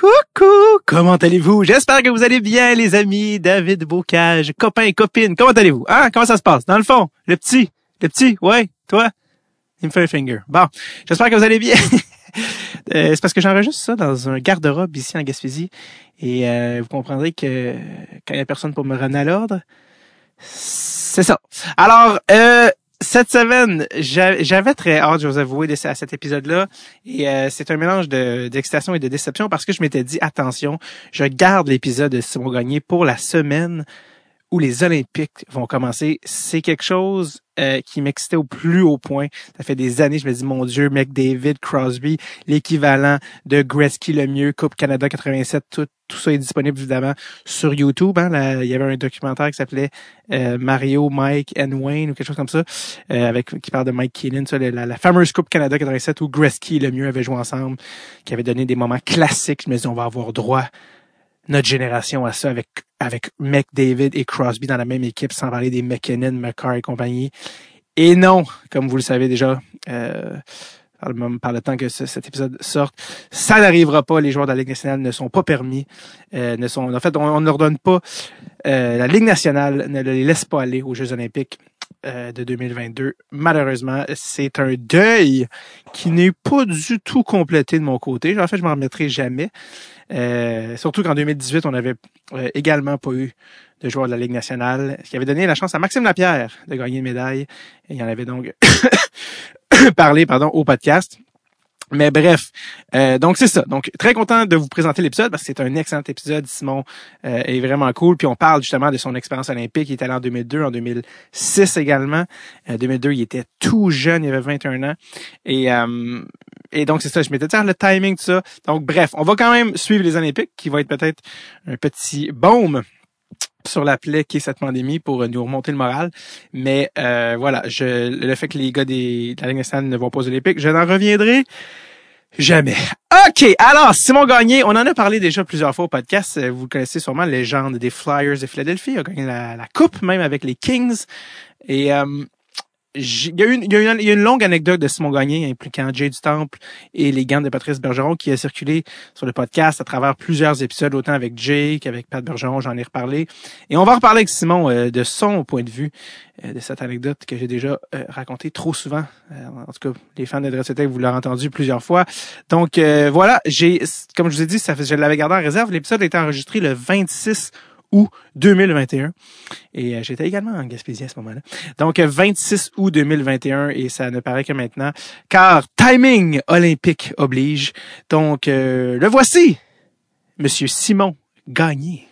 Coucou, comment allez-vous? J'espère que vous allez bien, les amis. David Bocage, copains et copines, comment allez-vous? Hein? Comment ça se passe? Dans le fond, le petit, le petit, ouais, toi? Il finger. Bon, j'espère que vous allez bien. Euh, c'est parce que j'enregistre ça dans un garde-robe ici en Gaspésie. Et euh, vous comprendrez que quand il n'y a personne pour me ramener à l'ordre, c'est ça. Alors, euh, cette semaine, j'avais très hâte, je vous avouer, à cet épisode-là. Et euh, c'est un mélange d'excitation et de déception parce que je m'étais dit, attention, je garde l'épisode de Simon Gagné pour la semaine où les Olympiques vont commencer, c'est quelque chose euh, qui m'excitait au plus haut point. Ça fait des années, je me dis, mon Dieu, McDavid, Crosby, l'équivalent de Gretzky le mieux, Coupe Canada 87, tout, tout ça est disponible évidemment sur YouTube. Hein. il y avait un documentaire qui s'appelait euh, Mario, Mike and Wayne ou quelque chose comme ça, euh, avec qui parle de Mike Keelan, ça, la, la, fameuse Coupe Canada 87 où Gretzky le mieux avait joué ensemble, qui avait donné des moments classiques. Je me dis, on va avoir droit notre génération à ça avec avec McDavid et Crosby dans la même équipe, sans parler des McKinnon, McCarr et compagnie. Et non, comme vous le savez déjà, euh, par, le, temps que cet épisode sorte, ça n'arrivera pas. Les joueurs de la Ligue nationale ne sont pas permis, euh, ne sont, en fait, on ne leur donne pas. Euh, la Ligue nationale ne les laisse pas aller aux Jeux olympiques euh, de 2022. Malheureusement, c'est un deuil qui n'est pas du tout complété de mon côté. En fait, je m'en remettrai jamais. Euh, surtout qu'en 2018, on n'avait euh, également pas eu de joueur de la Ligue nationale, ce qui avait donné la chance à Maxime Lapierre de gagner une médaille. Et il en avait donc parlé pardon, au podcast. Mais bref, euh, donc c'est ça. Donc très content de vous présenter l'épisode parce que c'est un excellent épisode. Simon euh, est vraiment cool. Puis on parle justement de son expérience olympique. Il était allé en 2002, en 2006 également. En 2002, il était tout jeune, il avait 21 ans. Et euh, et donc c'est ça. Je m'étais dit ah, le timing tout ça. Donc bref, on va quand même suivre les Olympiques, qui va être peut-être un petit baume sur la plaie qui est cette pandémie pour nous remonter le moral. Mais euh, voilà, je, le fait que les gars des, de la Ligue ne vont pas aux Olympiques, je n'en reviendrai jamais. OK, alors Simon Gagné, on en a parlé déjà plusieurs fois au podcast. Vous connaissez sûrement, légende des Flyers de Philadelphie. Il a gagné la, la coupe même avec les Kings. Et euh, il y, a une, il, y a une, il y a une longue anecdote de Simon Gagné impliquant Jay du Temple et les gants de Patrice Bergeron qui a circulé sur le podcast à travers plusieurs épisodes, autant avec Jay qu'avec Pat Bergeron, j'en ai reparlé. Et on va reparler avec Simon euh, de son point de vue euh, de cette anecdote que j'ai déjà euh, racontée trop souvent. en tout cas, les fans de Dressotech, vous l'avez entendu plusieurs fois. Donc voilà, j'ai, comme je vous ai dit, ça je l'avais gardé en réserve. L'épisode a été enregistré le 26 août 2021. Et euh, j'étais également en Gaspésie à ce moment-là. Donc 26 août 2021 et ça ne paraît que maintenant, car timing olympique oblige. Donc euh, le voici, Monsieur Simon Gagné.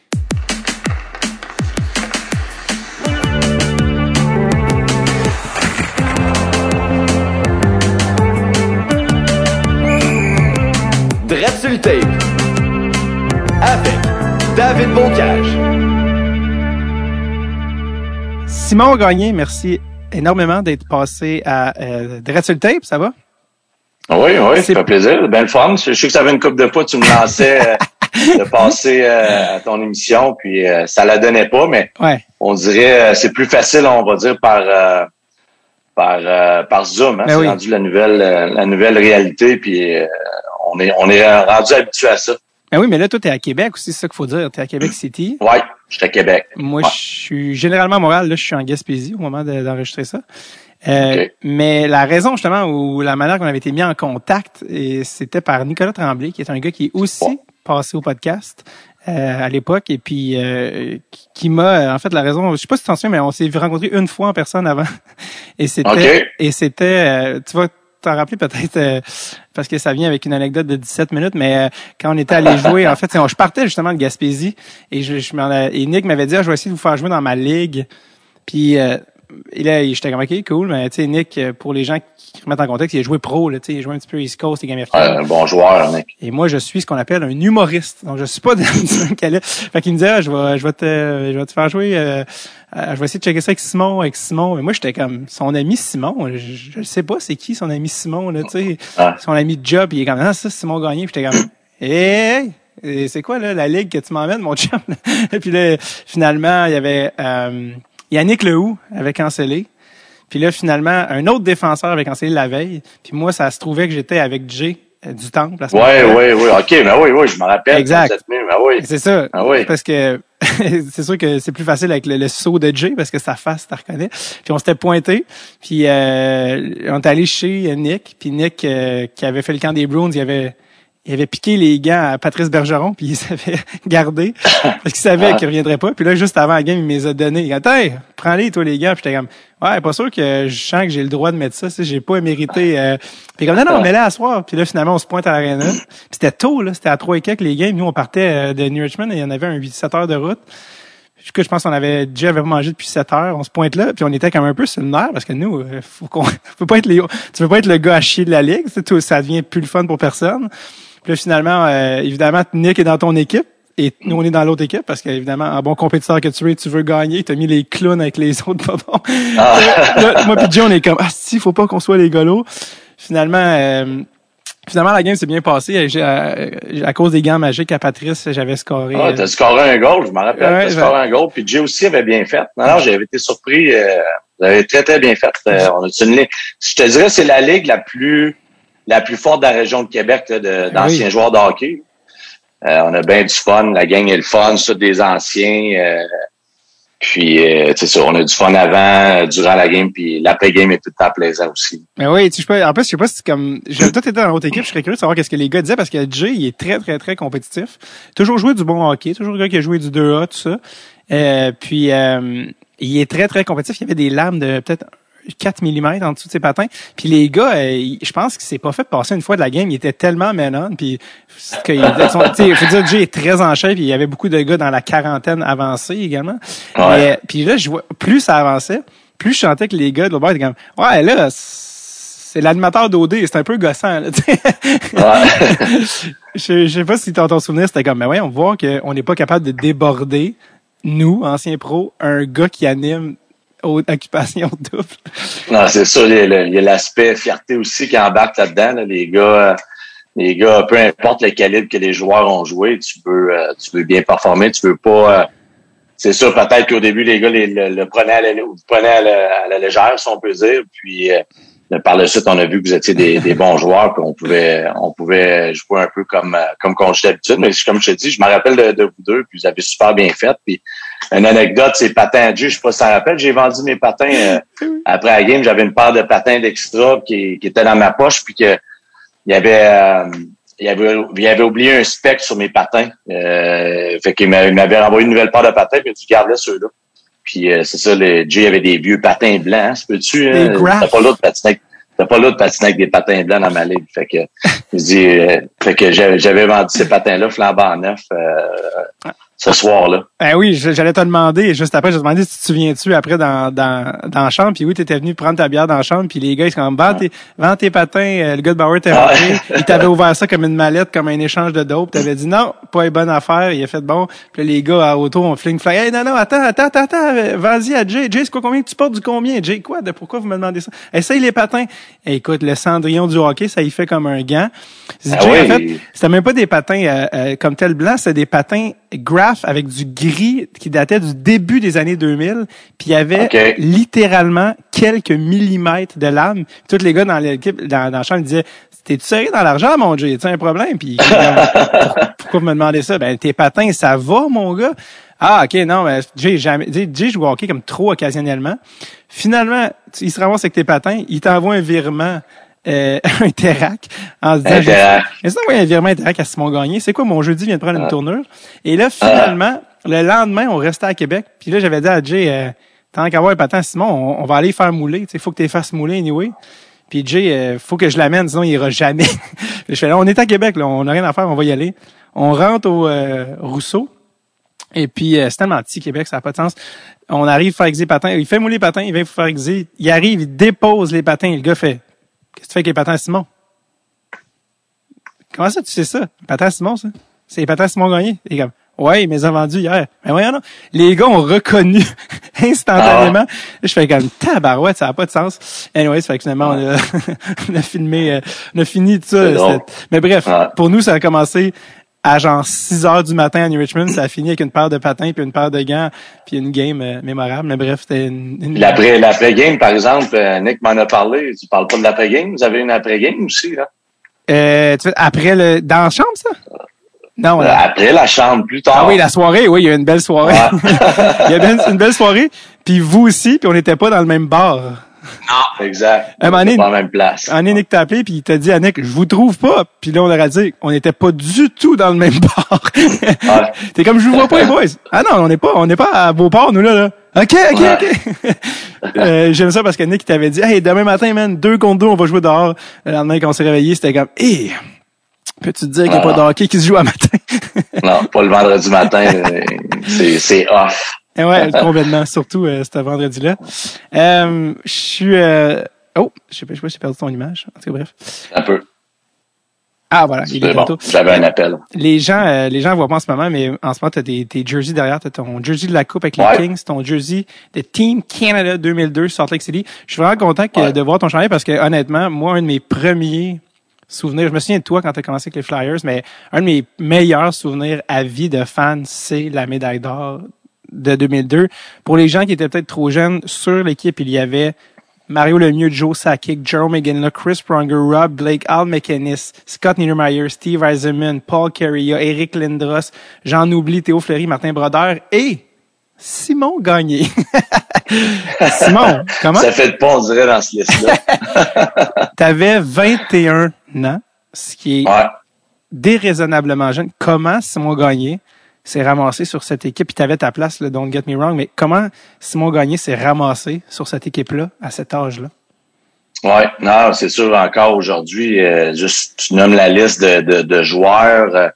Dread Avec David Bocage. Simon Gagné, merci énormément d'être passé à euh, Tape, ça va? Oui, oui, ça fait plaisir. Ben le fun. Je sais que ça avait une coupe de fois, tu me lançais euh, de passer euh, à ton émission, puis euh, ça la donnait pas, mais on dirait c'est plus facile, on va dire, par par par Zoom. Hein? Ben c'est rendu la nouvelle la nouvelle réalité, puis on est on est rendu habitué à ça. Ben oui, mais là, toi, t'es à Québec aussi, c'est ça qu'il faut dire. T'es à Québec City. Ouais, je suis à Québec. Moi, je suis généralement à Montréal. Là, je suis en Gaspésie au moment d'enregistrer ça. Euh, Mais la raison, justement, ou la manière qu'on avait été mis en contact, c'était par Nicolas Tremblay, qui est un gars qui est aussi passé au podcast. Euh, à l'époque et puis euh, qui, m'a en fait la raison je sais pas si tu t'en souviens mais on s'est rencontrés une fois en personne avant et c'était et c'était euh, tu vois t'en rappeler peut-être euh, parce que ça vient avec une anecdote de 17 minutes, mais euh, quand on était allé jouer, en fait, je partais justement de Gaspésie et je, je et Nick m'avait dit ah, je vais essayer de vous faire jouer dans ma ligue. Puis euh, et là, j'étais comme ok, cool, mais tu sais, Nick, pour les gens qui remettent en contexte, il a joué pro, là, tu sais, il a joué un petit peu East Coast et Game Un bon joueur, Nick. Et moi, je suis ce qu'on appelle un humoriste. Donc, je suis pas dans est. Fait qu'il me disait, ah, je vais, je vais te, je vais te faire jouer, euh, je vais essayer de checker ça avec Simon, avec Simon. Mais moi, j'étais comme, son ami Simon, je, ne sais pas c'est qui son ami Simon, là, tu sais. Ah. Son ami de job, il est comme, ah, ça, Simon Gagné. Puis j'étais comme, hey! c'est quoi là la ligue que tu m'emmènes mon chum? Et puis là finalement il y avait euh, Yannick Lehoux avait cancellé puis là, finalement, un autre défenseur avait cancellé la veille. Puis moi, ça se trouvait que j'étais avec Jay du temple. Oui, oui, oui. OK, mais oui, oui, je me rappelle. Exact. oui. C'est ça. Ah oui. Parce que c'est sûr que c'est plus facile avec le, saut de Jay parce que sa face, tu reconnais. Puis on s'était pointé. Puis euh, on est allé chez Nick. Puis Nick, euh, qui avait fait le camp des Bruins, il avait il avait piqué les gants à Patrice Bergeron, puis il s'avait gardé parce qu'il savait qu'il reviendrait pas. Puis là, juste avant la game, il me les a donnés. Il a dit hey, prends-les, toi, les gars. Puis j'étais comme, ouais, pas sûr que je sens que j'ai le droit de mettre ça. J'ai pas mérité. Euh... Puis comme, non, non, mets-les à soir. Puis là, finalement, on se pointe à l'aréna. C'était tôt, là. C'était à 3 et quelques, les games. Nous, on partait euh, de New Richmond et il y en avait un 8-7 heures de route. Que je pense qu'on avait déjà avait mangé depuis 7 heures, on se pointe là, puis on était comme un peu sur le nerf parce que nous, euh, faut qu'on, peut pas être les, tu peux pas être le gars à chier de la ligue, tout, ça devient plus le fun pour personne. Puis là, finalement, euh, évidemment, Nick est dans ton équipe. Et nous, on est dans l'autre équipe parce qu'évidemment, un bon compétiteur que tu es, tu veux gagner. Tu as mis les clowns avec les autres pas bon. Ah. moi puis Joe, on est comme, ah si, faut pas qu'on soit les golos. Finalement, euh, finalement, la game s'est bien passée. À, à, cause des gants magiques à Patrice, j'avais scoré. Ah, t'as scoré un goal, je me rappelle. Ouais, t'as scoré un goal. Puis Jay aussi avait bien fait. Non, non, j'avais été surpris. Euh, vous avez très, très bien fait. Euh, on a une ligue. Je te dirais, c'est la ligue la plus la plus forte de la région de Québec d'anciens joueurs de hockey. Euh, on a bien du fun, la gang est le fun, ça des anciens. Euh, puis, euh, c'est ça, on a du fun avant, durant la game, puis l'après-game est tout le temps plaisant aussi. Mais oui, tu sais, en plus, je sais pas si comme, j'ai tout été dans l'autre équipe, je serais curieux de savoir qu'est-ce que les gars disaient parce que Jay, il est très, très, très compétitif. Toujours joué du bon hockey, toujours le gars qui a joué du 2A, tout ça. Euh, puis, il est très, très compétitif. Il y avait des lames de peut-être 4 mm en dessous de ses patins. Puis les gars, euh, je pense qu'il s'est pas fait passer une fois de la game. Il était tellement menon. Puis il faut dire que Jay est très en chef. Puis il y avait beaucoup de gars dans la quarantaine avancée également. puis là, je vois, plus ça avançait, plus je sentais que les gars de l'autre étaient comme Ouais, là, c'est l'animateur d'OD, c'est un peu gossant. Là, je, je sais pas si tu ton souvenir, c'était comme, mais ouais, on voit qu'on n'est pas capable de déborder, nous, anciens pros, un gars qui anime occupation double. Non, c'est ça. Il y a l'aspect fierté aussi qui embarque là-dedans. Les gars, les gars, peu importe le calibre que les joueurs ont joué, tu veux, euh, tu veux bien performer. Tu veux pas. Euh, c'est sûr, peut-être qu'au début, les gars le, prenaient, à la, à, la, légère, si on peut dire. Puis euh, par la suite, on a vu que vous étiez des, des bons joueurs, qu'on pouvait, on pouvait jouer un peu comme comme qu'on joue d'habitude. Mais comme je te dis, je me rappelle de, vous deux, puis vous avez super bien fait. Puis une anecdote, c'est patins Dieu, je sais pas si ça rappelle, j'ai vendu mes patins euh, après la game, j'avais une paire de patins d'extra qui, qui était dans ma poche, puis que il y avait euh, il avait, il avait oublié un spec sur mes patins. Euh, fait qu'il m'avait envoyé une nouvelle paire de patins, puis dit garde ceux-là. Puis euh, c'est ça, le Jay avait des vieux patins blancs. Hein, peux-tu? Euh, t'as pas l'autre patiner T'as pas l'autre patiner avec des patins blancs dans ma ligue. Fait que je dis, euh, fait que j'avais vendu ces patins-là flambant neuf. Euh, ce soir-là. Ben oui, j'allais te demander, juste après, je te demandé si tu souviens-tu après dans, dans, dans la chambre, puis oui, tu étais venu prendre ta bière dans la chambre, puis les gars, ils sont comme, vends tes, vends tes patins, euh, le gars de Bauer t'est rentré, il t'avait ouvert ça comme une mallette, comme un échange de dope, t'avais dit non, pas une bonne affaire, il a fait bon, puis les gars à auto, on fling fly, hey, non, non, attends, attends, attends, attends, vas-y à Jay, Jay, c'est quoi, combien tu portes du combien? Jay, quoi, de pourquoi vous me demandez ça? Essaye les patins. écoute, le cendrillon du hockey, ça y fait comme un gant. Ah Jay, en fait, c'était même pas des patins euh, euh, comme tel blanc, c'est des patins graph avec du gris qui datait du début des années 2000, puis il y avait littéralement quelques millimètres de lame. Tous les gars dans l'équipe, dans, dans le champ, ils disaient T'es-tu serré dans l'argent, mon Dieu? tu un problème? Puis pourquoi vous me demandez ça? Ben, tes patins, ça va, mon gars? Ah, OK, non, mais j'ai jamais. Jay joue au hockey comme trop occasionnellement. Finalement, il se ramasse avec tes patins, il t'envoie un virement euh, un Terac en se disant, j'ai ça, un virement Terac à Simon Gagné. C'est quoi, mon jeudi vient de prendre une ah. tournure. Et là, finalement, le lendemain, on restait à Québec. Puis là, j'avais dit à Jay, euh, tant qu'à avoir un patin Simon, on, va aller faire mouler. Il faut que tu les fasses mouler anyway. Puis Jay, euh, faut que je l'amène, sinon il ira jamais. je fais là, on est à Québec, là, on n'a rien à faire, on va y aller. On rentre au euh, Rousseau. Et puis, euh, c'est tellement petit, Québec, ça n'a pas de sens. On arrive faire exer patins. Il fait mouler les patins, il vient faire exer. Il arrive, il dépose les patins. Le gars fait, Tu fais avec les patins Simon? Comment ça, tu sais ça? Les patins Simon, ça? C'est les patins Simon Gagné? Et comme, ouais, il les vendu hier. Mais voyons, non. Les gars ont reconnu instantanément. Ah Je fais comme, tabarouette, ça n'a pas de sens. Anyway, ça fait que finalement, on, a, on a filmé, euh, on a fini tout ça. Mais bref, pour nous, ça a commencé à genre 6 heures du matin à New Richmond, ça a fini avec une paire de patins puis une paire de gants puis une game euh, mémorable. Mais bref, c'était une, L'après, l'après-game, par exemple, euh, Nick m'en a parlé. Tu parles pas de l'après-game? Vous avez une après-game aussi, là? Euh, après le, dans la chambre, ça? Non, euh, après la chambre, plus tard. Ah oui, la soirée, oui, il y a une belle soirée. il y a une, une belle soirée. Puis vous aussi, puis on n'était pas dans le même bar. Non, exact. Un moment pas la même place. Un Nick t'a appelé puis il t'a dit Annick, je vous trouve pas. Puis là on leur a dit on n'était pas du tout dans le même bar. T'es comme je vous vois pas les boys. Ah non, on n'est pas on n'est pas à Beauport nous là. là. OK, OK, OK. euh, J'aime ça parce que Nick t'avait dit Hey, demain matin, man, deux contre deux, on va jouer dehors. Le lendemain, quand on s'est réveillé, c'était comme Hé! Peux-tu te dire qu'il n'y a pas de hockey qui se joue à matin? non, pas le vendredi matin. C'est off. Eh ouais, complètement. Surtout euh, ce vendredi-là. Euh, je suis... Euh... Oh, je sais pas, je sais pas, j'ai perdu ton image. En tout cas, bref. Un peu. Ah voilà, il est bon. J'avais un appel. Les gens, euh, les gens voient pas en ce moment, mais en ce moment, tu as tes, jerseys derrière. Tu as ton jersey de la Coupe avec les Kings, ton jersey de Team Canada 2002 Salt Lake City. Je suis vraiment content que, de voir ton chandail parce que honnêtement, moi, un de mes premiers souvenirs, je me souviens de toi quand tu as commencé avec les Flyers, mais un de mes meilleurs souvenirs à vie de fan, c'est la médaille d'or de 2002. Pour les gens qui étaient peut-être trop jeunes, sur l'équipe, il y avait Mario Lemieux, Joe Sakic, Jerome McGinley, Chris Pronger, Rob Blake, Al McInnes, Scott Niedermeyer, Steve Eisenman, Paul Carrier, Eric Lindros, j'en oublie, Théo Fleury, Martin Brodeur et Simon Gagné. Simon, comment? Ça fait de pas, on dirait, dans ce liste-là. T'avais 21 ans, ce qui est déraisonnablement jeune. Comment Simon Gagné s'est ramassé sur cette équipe. Puis tu avais ta place, là, don't get me wrong, mais comment Simon Gagné s'est ramassé sur cette équipe-là à cet âge-là? Oui, non, c'est sûr encore aujourd'hui, euh, juste tu nommes la liste de, joueurs. Euh,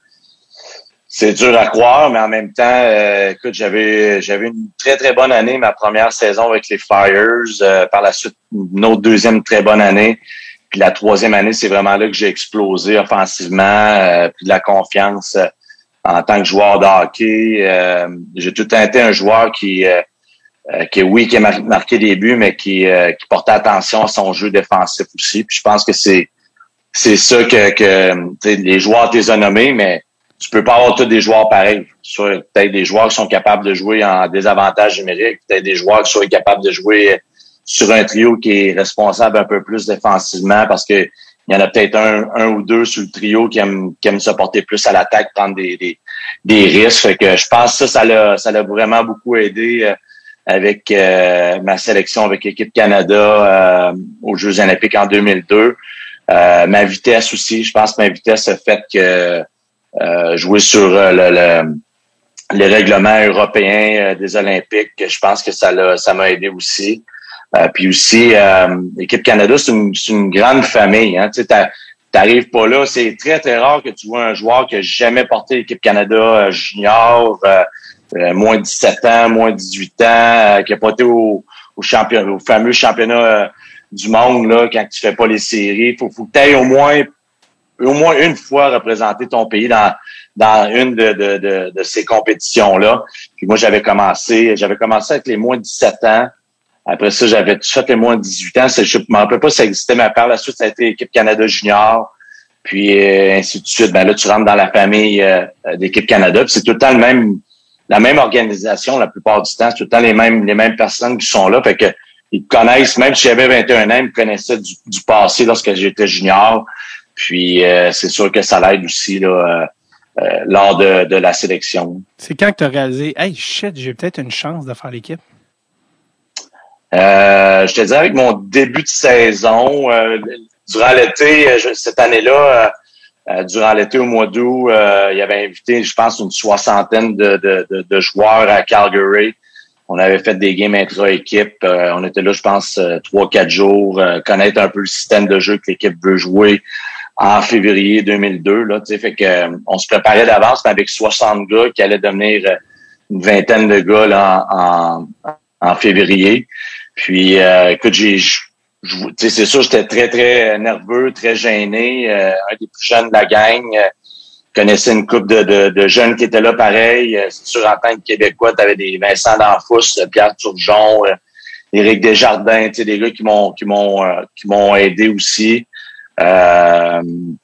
c'est dur à croire, mais en même temps, euh, écoute, j'avais j'avais une très très bonne année, ma première saison avec les Flyers. par la suite, une autre deuxième très bonne année. Puis la troisième année, c'est vraiment là que j'ai explosé offensivement, puis de la confiance en tant que joueur de hockey. Euh, j'ai tout été un joueur qui, euh, euh, qui oui, qui a marqué des buts, mais qui, qui portait attention à son jeu défensif aussi. Puis je pense que c'est c'est ça que, que les joueurs t'es nommés, mais tu peux pas avoir tous des joueurs pareils. Peut-être des joueurs qui sont capables de jouer en désavantage numérique, peut-être des joueurs qui sont capables de jouer sur un trio qui est responsable un peu plus défensivement parce que il y en a peut-être un, un ou deux sur le trio qui aiment, qui aiment se porter plus à l'attaque, prendre des, des, des risques. que je pense que ça, ça l'a, ça l'a vraiment beaucoup aidé euh, avec euh, ma sélection avec l'équipe Canada euh, aux Jeux olympiques en 2002. ma vitesse aussi, je pense que ma vitesse a fait que jouer sur le, le les règlements européens des Olympiques, je pense que ça l'a, ça m'a aidé aussi. Euh, puis aussi, euh, l'équipe Canada, c'est une, une, grande famille. Hein. Tu n'arrives pas là. C'est très, très rare que tu vois un joueur qui n'a jamais porté l'équipe Canada euh, junior, moins de 17 ans, moins de 18 ans, qui n'a pas été au, au, champion, au fameux championnat du monde là, quand tu fais pas les séries. Faut, faut que tu ailles au moins au moins une fois représenter ton pays dans, dans une de, de, de, de ces compétitions-là. Puis moi, j'avais commencé, j'avais commencé avec les moins de 17 ans. Après ça, j'avais fait les moins de 18 ans. Je ne me rappelle pas si ça existait, mais par la suite, ça a été l'équipe Canada Junior. Puis euh, ainsi de suite. Ben là, tu rentres dans la famille euh, d'équipe Canada. C'est tout le temps le même, la même organisation la plupart du temps. C'est tout le temps les mêmes, les mêmes personnes qui sont là. Fait que ils connaissent, même si j'avais 21 ans, ils me connaissaient du, passé lorsque j'étais junior. Puis euh, c'est sûr que ça l'aide aussi là, lors de, de la sélection. C'est quand que tu as réalisé Hey shit, j'ai peut-être une chance de faire l'équipe? Euh, je te dis avec mon début de saison, euh, durant l'été, euh, cette année-là, durant l'été au mois d'août, il avait invité, je pense, une soixantaine de, de, de, joueurs à Calgary. On avait fait des games intra-équipe. on était là, je pense, trois, quatre jours, connaître un peu le système de jeu que l'équipe veut jouer en février 2002. Là, fait que, on se préparait d'avance, mais avec 60 gars qui allaient devenir une vingtaine de gars là, en, en février. Puis, euh, écoute, j'ai, c'est sûr, j'étais très, très nerveux, très gêné. Euh, un des plus jeunes de la gang. Euh, connaissais une couple de, de, de, jeunes qui étaient là pareil. Euh, c'est sûr, en tant que Québécois, tu avais des Vincent D'Anfous, Pierre Turgeon, Éric Desjardins, des gars qui m'ont qui m'ont qui m'ont aidé aussi.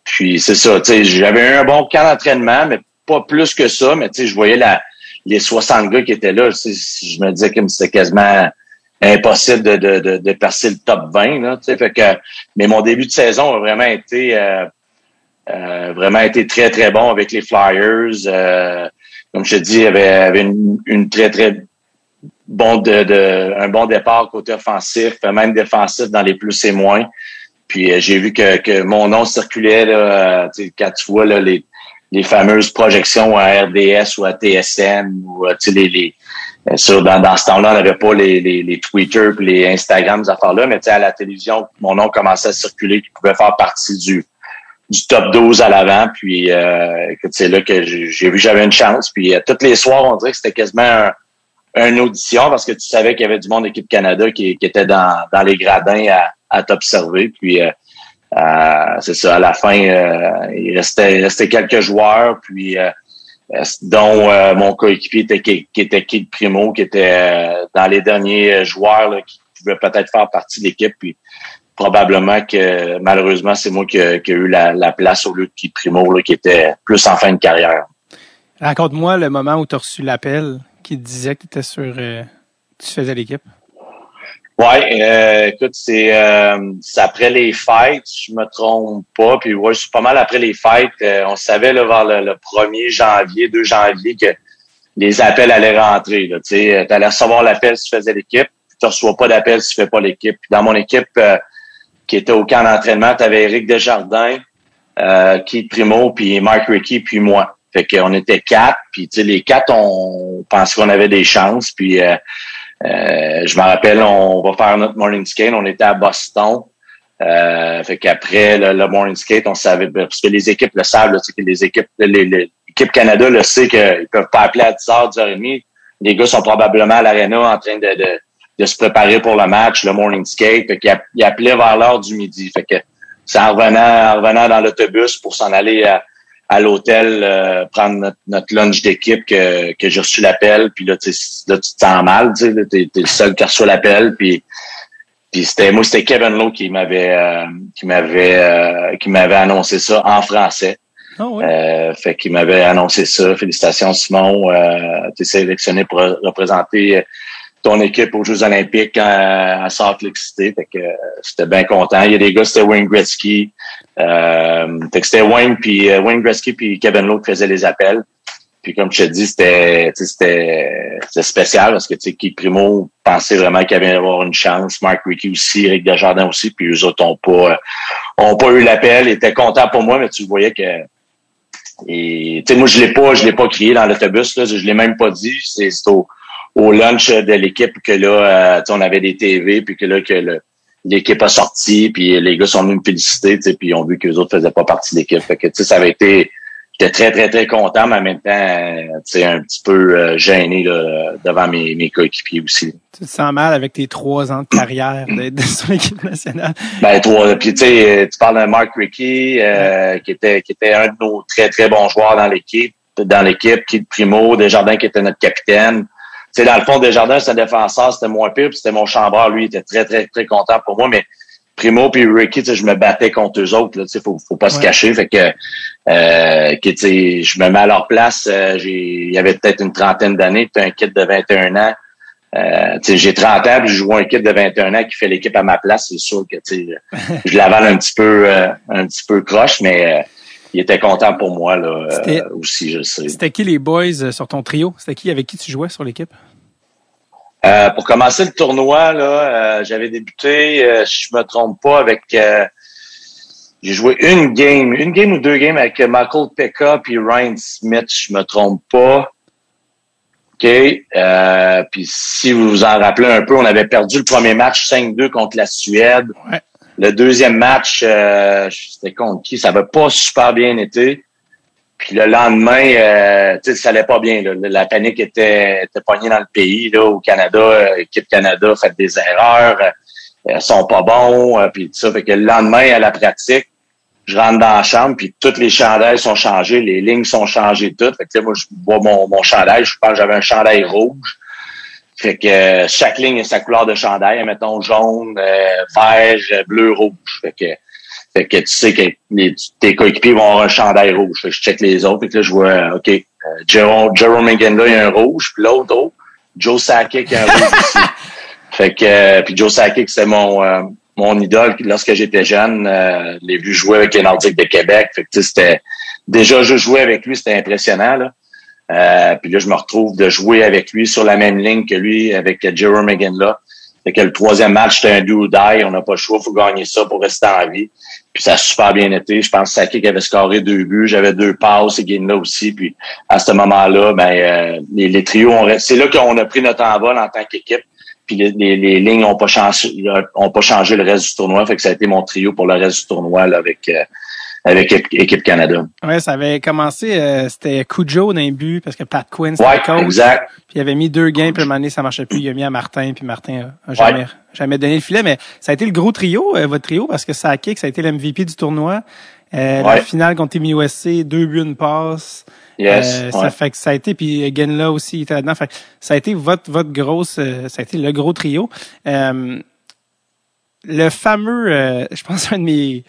puis c'est ça, j'avais eu un bon camp d'entraînement, mais pas plus que ça. Mais je voyais la les 60 gars qui étaient là. Je me disais que c'était quasiment impossible de, de, de, de, passer le top 20. Là, fait que, mais mon début de saison a vraiment été euh, vraiment été très, très bon avec les Flyers. comme je te dis, il avait, avait une, une très, très bon de, de, un bon départ côté offensif, même défensif dans les plus et moins. Puis euh, j'ai vu que, que mon nom circulait là, euh, quand tu vois là, les, les fameuses projections à RDS ou à TSN ou euh, les, les sur, dans, dans ce temps-là, on n'avait pas les, les, les Twitter et les Instagram, ces affaires-là, mais à la télévision, mon nom commençait à circuler, qui pouvait faire partie du, du top 12 à l'avant. Puis euh, c'est là que j'ai vu j'avais une chance. Puis euh, tous les soirs, on dirait que c'était quasiment un, une audition parce que tu savais qu'il y avait du monde d'équipe Canada qui, qui était dans, dans les gradins à, à t'observer. Puis euh, euh, c'est ça, à la fin, euh, il restait il restait quelques joueurs, puis dont mon coéquipier était qui, était Kid Primo, qui était dans les derniers joueurs là, qui pouvaient peut-être faire partie de l'équipe. Puis probablement que malheureusement, c'est moi qui, ai eu la, la, place au lieu de Kid Primo, là, qui était plus en fin de carrière. Raconte-moi le moment où tu as reçu l'appel qui disait que tu étais sur tu faisais l'équipe. Ouais, euh, écoute, c'est euh, après les fêtes, je me trompe pas. Puis ouais, c'est pas mal après les fêtes. Euh, on savait là, vers le, 1er janvier, 2 janvier, que les appels allaient rentrer. Tu allais recevoir l'appel si tu faisais l'équipe. Tu reçois pas d'appel si tu fais pas l'équipe. Dans mon équipe euh, qui était au camp d'entraînement, tu avais Eric Desjardins, euh, Keith Primo, puis Mark Rickey, puis moi. Fait qu'on était quatre, puis les quatre, on pensait qu'on avait des chances. Puis euh, je me rappelle, on va faire notre morning skate. On était à Boston. Euh, fait qu'après le, morning skate, on savait parce que les équipes le savent, que les équipes, l'équipe Canada le sait qu'ils peuvent pas appeler à 10h, 10h30. Les gars sont probablement à l'aréna en train de, de, de, se préparer pour le match, le morning skate. Fait qu'ils appelaient vers l'heure du midi. Fait que c'est en revenant, en revenant dans l'autobus pour s'en aller à, à l'hôtel euh, prendre notre, lunch d'équipe que, que j'ai reçu l'appel puis là tu là tu te sens mal tu sais t'es, es le seul qui a reçu l'appel puis puis c'était moi c'était Kevin Lowe qui m'avait euh, qui m'avait euh, qui m'avait annoncé ça en français oh fait qu'il m'avait annoncé ça félicitations Simon tu es sélectionné pour représenter ton équipe aux Jeux Olympiques à, à Salt Lake City. Fait que j'étais bien content. Il y a des gars, c'était Wayne Gretzky. Euh, c'était Wayne puis euh, Wayne Gretzky puis Kevin Lowe qui faisaient les appels. Puis comme je te dis, c'était c'était spécial parce que tu sais, Primo pensait vraiment qu'il allait avoir une chance. Mark Rickey aussi, Eric Desjardins aussi, puis eux autres ont pas ont pas eu l'appel. Ils étaient contents pour moi, mais tu voyais que et moi je l'ai pas, je l'ai pas crié dans l'autobus, là, je l'ai même pas dit. C'est au au lunch de l'équipe que là, euh, on avait des TV, puis que là, que l'équipe a sorti, puis les gars sont venus me féliciter, puis ils ont vu que les autres faisaient pas partie de l'équipe. Fait que ça avait été. J'étais très, très, très content, mais en même temps, un petit peu euh, gêné là, devant mes, mes coéquipiers aussi. Tu te sens mal avec tes trois ans de carrière d'être sur l'équipe nationale? Ben, toi, puis tu sais, tu parles de Mark Rickey, euh, qui était qui était un de nos très, très bons joueurs dans l'équipe, dans l'équipe, qui est Primo, Desjardins qui était notre capitaine sais, dans le fond, Desjardins, c'était un défenseur, c'était moins pire, puis c'était mon chambreur, lui, il était très, très, très content pour moi, mais Primo puis Ricky, je me battais contre eux autres, là, faut, faut pas se cacher, fait que, euh, je me mets à leur place, euh, il y avait peut-être une trentaine d'années, puis un kit de 21 ans, euh, j'ai 30 ans, puis je joue un kit de 21 ans qui fait l'équipe à ma place, c'est sûr que je l'avale un petit peu euh, un petit peu croche, mais euh, il était content pour moi là, euh, aussi, je sais. C'était qui les boys euh, sur ton trio? C'était qui avec qui tu jouais sur l'équipe? Euh, pour commencer le tournoi, là, j'avais débuté, si je me trompe pas, avec j'ai joué une game, une game ou deux games avec Michael Pekka puis Ryan Smith, je me trompe pas. OK. puis si vous vous en rappelez un peu, on avait perdu le premier match 5-2 contre la Suède. Ouais. Le deuxième match, euh, c'était contre qui? Ça n'avait pas super bien été. Puis le lendemain, euh, ça allait pas bien. La panique était, était poignée dans le pays. Là, au Canada, l'équipe euh, Canada fait des erreurs. Euh, elles sont pas bons. puis tout ça. Fait que le lendemain, à la pratique, je rentre dans la chambre, puis toutes les chandails sont changés, les lignes sont changées toutes. Fait que moi, je vois mon, mon chandail, je pense que j'avais un chandail rouge. Fait que euh, chaque ligne a sa couleur de chandail, mettons jaune, euh, vert, bleu, rouge. Fait que, fait que tu sais que tes coéquipiers vont avoir un chandail rouge. Fait que je check les autres, et que là, je vois, euh, OK, euh, Jerome, Jerome il y a un rouge, puis l'autre, oh, Joe Sakic, il y a un rouge aussi. Fait que, puis Joe Sakic, c'est mon, mon idole lorsque j'étais jeune. Euh, l'ai vu jouer avec les Nordiques de Québec. Fait que c'était déjà je jouais avec lui, c'était impressionnant. Là. Euh, puis là, je me retrouve de jouer avec lui sur la même ligne que lui, avec Jerome là. Fait que le troisième match, c'était un do or die. On n'a pas le choix, faut gagner ça pour rester en vie. Puis ça a super bien été. Je pense que Saki avait scoré deux buts. J'avais deux passes et là aussi. Puis à ce moment-là, ben euh, les, les, trios c'est là qu'on a pris notre envol en tant qu'équipe. Puis les, les, lignes ont pas changé ont pas changé le reste du tournoi. Fait que ça a été mon trio pour le reste du tournoi là, avec euh, avec Équipe Canada. Ouais, ça avait commencé, euh, c'était Cujo d'un but parce que Pat Quinn c'était ouais, coach. exact. Puis il avait mis deux gains, puis un ça marchait plus. Il a mis à Martin, puis Martin a, jamais, jamais donné le filet. Mais ça a été le gros trio, euh, votre trio, parce que ça a kick, ça a été l'MVP du tournoi. Euh, La finale contre Team USA, deux buts, une passe. Yes, euh, ça fait que ça a été puis Genla aussi était là-dedans. Fait ça a été votre votre grosse ça a été le gros trio. le fameux je pense un de mes